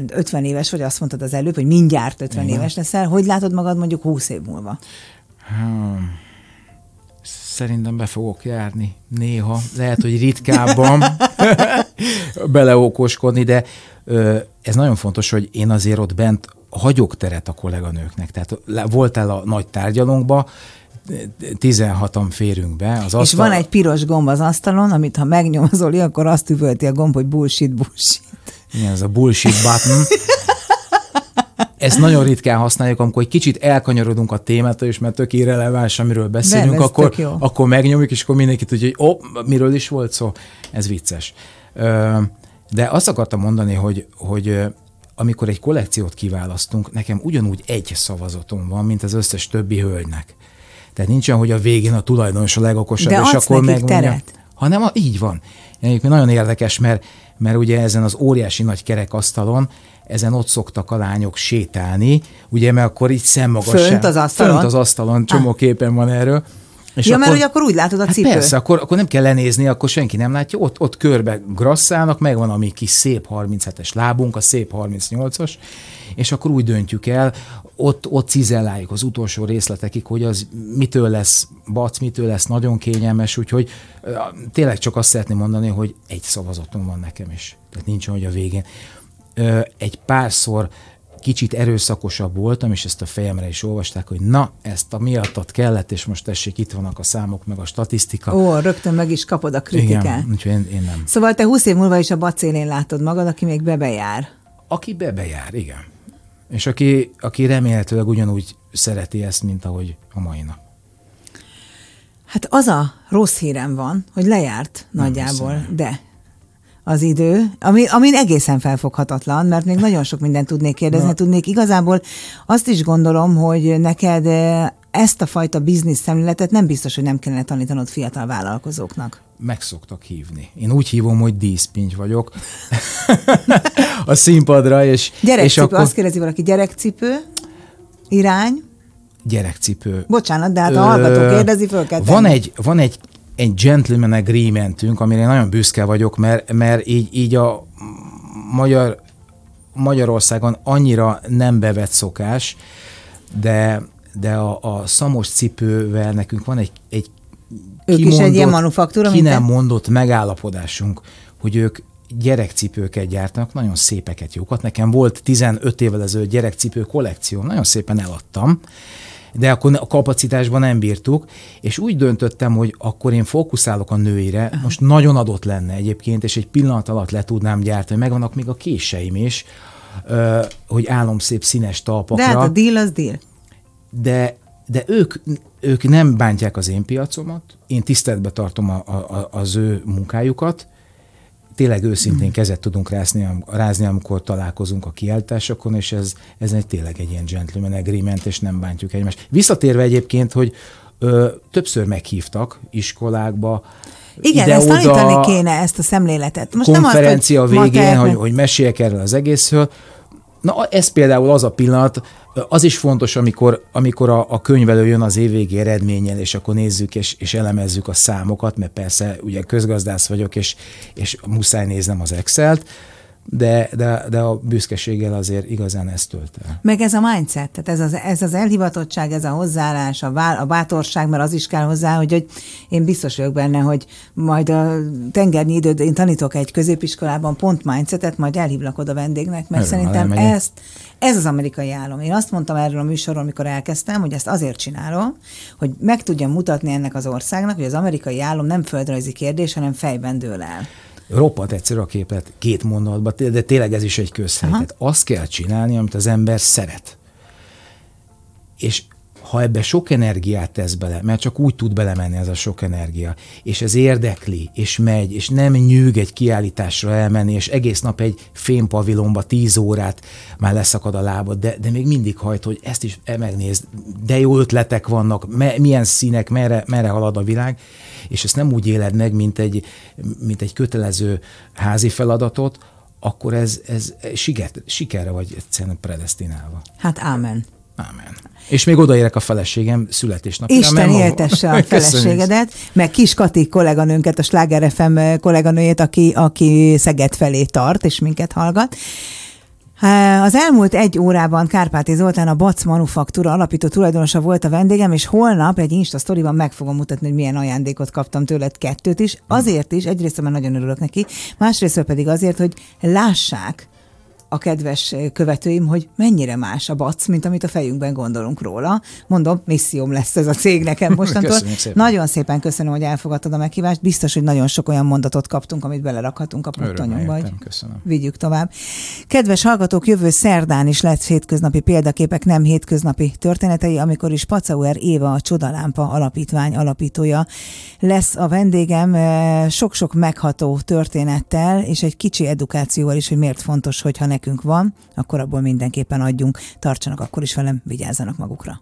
Speaker 1: 50 éves vagy, azt mondtad az előbb, hogy mindjárt 50 Igen. éves leszel. Hogy látod magad mondjuk 20 év múlva? Hmm
Speaker 2: szerintem be fogok járni néha, lehet, hogy ritkábban beleokoskodni, de ez nagyon fontos, hogy én azért ott bent hagyok teret a kolléganőknek. Tehát voltál a nagy tárgyalónkba, 16-an férünk be. Az
Speaker 1: asztal... És van egy piros gomb az asztalon, amit ha megnyomozol, akkor azt üvölti a gomb, hogy bullshit, bullshit.
Speaker 2: Igen, ez a bullshit button. ezt nagyon ritkán használjuk, amikor egy kicsit elkanyarodunk a témától, és mert tök irreleváns, amiről beszélünk, Nem, akkor, akkor megnyomjuk, és akkor mindenki tudja, hogy oh, miről is volt szó. Ez vicces. De azt akartam mondani, hogy, hogy amikor egy kollekciót kiválasztunk, nekem ugyanúgy egy szavazatom van, mint az összes többi hölgynek. Tehát nincsen, hogy a végén a tulajdonos a legokosabb,
Speaker 1: De
Speaker 2: és akkor
Speaker 1: megmondja. Teret.
Speaker 2: Hanem a, így van. Egyébként nagyon érdekes, mert, mert ugye ezen az óriási nagy kerekasztalon ezen ott szoktak a lányok sétálni, ugye, mert akkor így szemmagasság.
Speaker 1: Fönt az asztalon?
Speaker 2: Fönt az asztalon, csomó ah. képen van erről.
Speaker 1: És ja, akkor, mert hogy akkor úgy látod a
Speaker 2: hát
Speaker 1: cipő.
Speaker 2: Persze, akkor, akkor nem kell lenézni, akkor senki nem látja. Ott, ott körbe grasszálnak, megvan a mi kis szép 37-es lábunk, a szép 38-as, és akkor úgy döntjük el, ott, ott cizelláljuk az utolsó részletekig, hogy az mitől lesz bac, mitől lesz nagyon kényelmes, úgyhogy tényleg csak azt szeretném mondani, hogy egy szavazatom van nekem is. Tehát nincs hogy a végén. Egy párszor kicsit erőszakosabb voltam, és ezt a fejemre is olvasták, hogy na, ezt a miattat kellett, és most tessék, itt vannak a számok, meg a statisztika.
Speaker 1: Ó, rögtön meg is kapod a kritikát.
Speaker 2: Igen, úgyhogy én, én nem.
Speaker 1: Szóval te 20 év múlva is a bacélén látod magad, aki még bebejár.
Speaker 2: Aki bebejár, igen. És aki, aki remélhetőleg ugyanúgy szereti ezt, mint ahogy a mai nap.
Speaker 1: Hát az a rossz hírem van, hogy lejárt Nem nagyjából, hiszem. de az idő, ami, ami egészen felfoghatatlan, mert még nagyon sok mindent tudnék kérdezni, Na. tudnék. Igazából azt is gondolom, hogy neked eh, ezt a fajta biznisz szemléletet nem biztos, hogy nem kellene tanítanod fiatal vállalkozóknak.
Speaker 2: Meg szoktak hívni. Én úgy hívom, hogy díszpinty vagyok a színpadra. És,
Speaker 1: gyerekcipő, és akkor... azt kérdezi valaki, gyerekcipő, irány?
Speaker 2: Gyerekcipő.
Speaker 1: Bocsánat, de hát a hallgató kérdezi, föl kell
Speaker 2: Van egy, van egy egy gentleman agreementünk, amire én nagyon büszke vagyok, mert, mert így, így a magyar, Magyarországon annyira nem bevett szokás, de, de a, a szamos cipővel nekünk van egy, egy
Speaker 1: ők kimondott, is egy ilyen manufaktúra,
Speaker 2: ki nem mondott megállapodásunk, hogy ők gyerekcipőket gyártanak, nagyon szépeket, jókat. Nekem volt 15 évvel ezelőtt gyerekcipő kollekció, nagyon szépen eladtam, de akkor a kapacitásban nem bírtuk, és úgy döntöttem, hogy akkor én fókuszálok a nőire, most nagyon adott lenne egyébként, és egy pillanat alatt le tudnám gyártani, megvannak még a késeim is, hogy állom szép színes talpakra.
Speaker 1: De hát a deal az deal.
Speaker 2: De, de ők, ők nem bántják az én piacomat, én tiszteletbe tartom a, a, az ő munkájukat, tényleg őszintén kezet tudunk rázni, rázni, amikor találkozunk a kiáltásokon, és ez, ez egy tényleg egy ilyen gentleman agreement, és nem bántjuk egymást. Visszatérve egyébként, hogy ö, többször meghívtak iskolákba,
Speaker 1: igen, ide, ezt tanítani kéne, ezt a szemléletet.
Speaker 2: Most konferencia nem azt, hogy végén, hogy, hogy meséljek erről az egészről. Na, ez például az a pillanat, az is fontos, amikor, amikor a, a könyvelő jön az évvégi eredménnyel, és akkor nézzük és, és elemezzük a számokat, mert persze ugye közgazdász vagyok, és, és muszáj néznem az Excel-t, de, de, de a büszkeséggel azért igazán ezt tölt el.
Speaker 1: Meg ez a mindset, tehát ez az, ez az elhivatottság, ez a hozzáállás, a, vá, a bátorság, mert az is kell hozzá, hogy, hogy én biztos vagyok benne, hogy majd a tengernyi időd, én tanítok egy középiskolában pont mindsetet, majd elhívlak oda vendégnek, mert Örül, szerintem ezt, ez az amerikai álom. Én azt mondtam erről a műsorról, amikor elkezdtem, hogy ezt azért csinálom, hogy meg tudjam mutatni ennek az országnak, hogy az amerikai álom nem földrajzi kérdés, hanem fejben dől el
Speaker 2: roppant egyszerű a képlet két mondatban, de tényleg ez is egy közhely. Tehát azt kell csinálni, amit az ember szeret. És ha ebbe sok energiát tesz bele, mert csak úgy tud belemenni ez a sok energia, és ez érdekli, és megy, és nem nyűg egy kiállításra elmenni, és egész nap egy fénypavilonba tíz órát már leszakad a lábad, de, de még mindig hajt, hogy ezt is megnézd, de jó ötletek vannak, me, milyen színek, merre, merre halad a világ, és ezt nem úgy éled meg, mint egy, mint egy kötelező házi feladatot, akkor ez, ez siker, sikerre vagy egyszerűen predestinálva.
Speaker 1: Hát ámen.
Speaker 2: Ámen. És még odaérek a feleségem születésnapjára.
Speaker 1: Isten éltesse a feleségedet, meg Kis Kati kolléganőnket, a Sláger FM kolléganőjét, aki, aki Szeged felé tart, és minket hallgat. Az elmúlt egy órában Kárpáti Zoltán a Bac Manufaktúra alapító tulajdonosa volt a vendégem, és holnap egy Insta sztoriban meg fogom mutatni, hogy milyen ajándékot kaptam tőled kettőt is. Azért is, egyrészt mert nagyon örülök neki, másrészt pedig azért, hogy lássák, a kedves követőim, hogy mennyire más a BAC, mint amit a fejünkben gondolunk róla. Mondom, misszióm lesz ez a cég nekem mostantól. szépen. Nagyon szépen köszönöm, hogy elfogadtad a meghívást. Biztos, hogy nagyon sok olyan mondatot kaptunk, amit belerakhatunk a pottanyunkba.
Speaker 2: Köszönöm.
Speaker 1: Vigyük tovább. Kedves hallgatók, jövő szerdán is lesz hétköznapi példaképek, nem hétköznapi történetei, amikor is Pacauer Éva, a Csodalámpa alapítvány alapítója lesz a vendégem sok-sok megható történettel, és egy kicsi edukációval is, hogy miért fontos, hogyha nekünk van, akkor abból mindenképpen adjunk. Tartsanak akkor is velem, vigyázzanak magukra.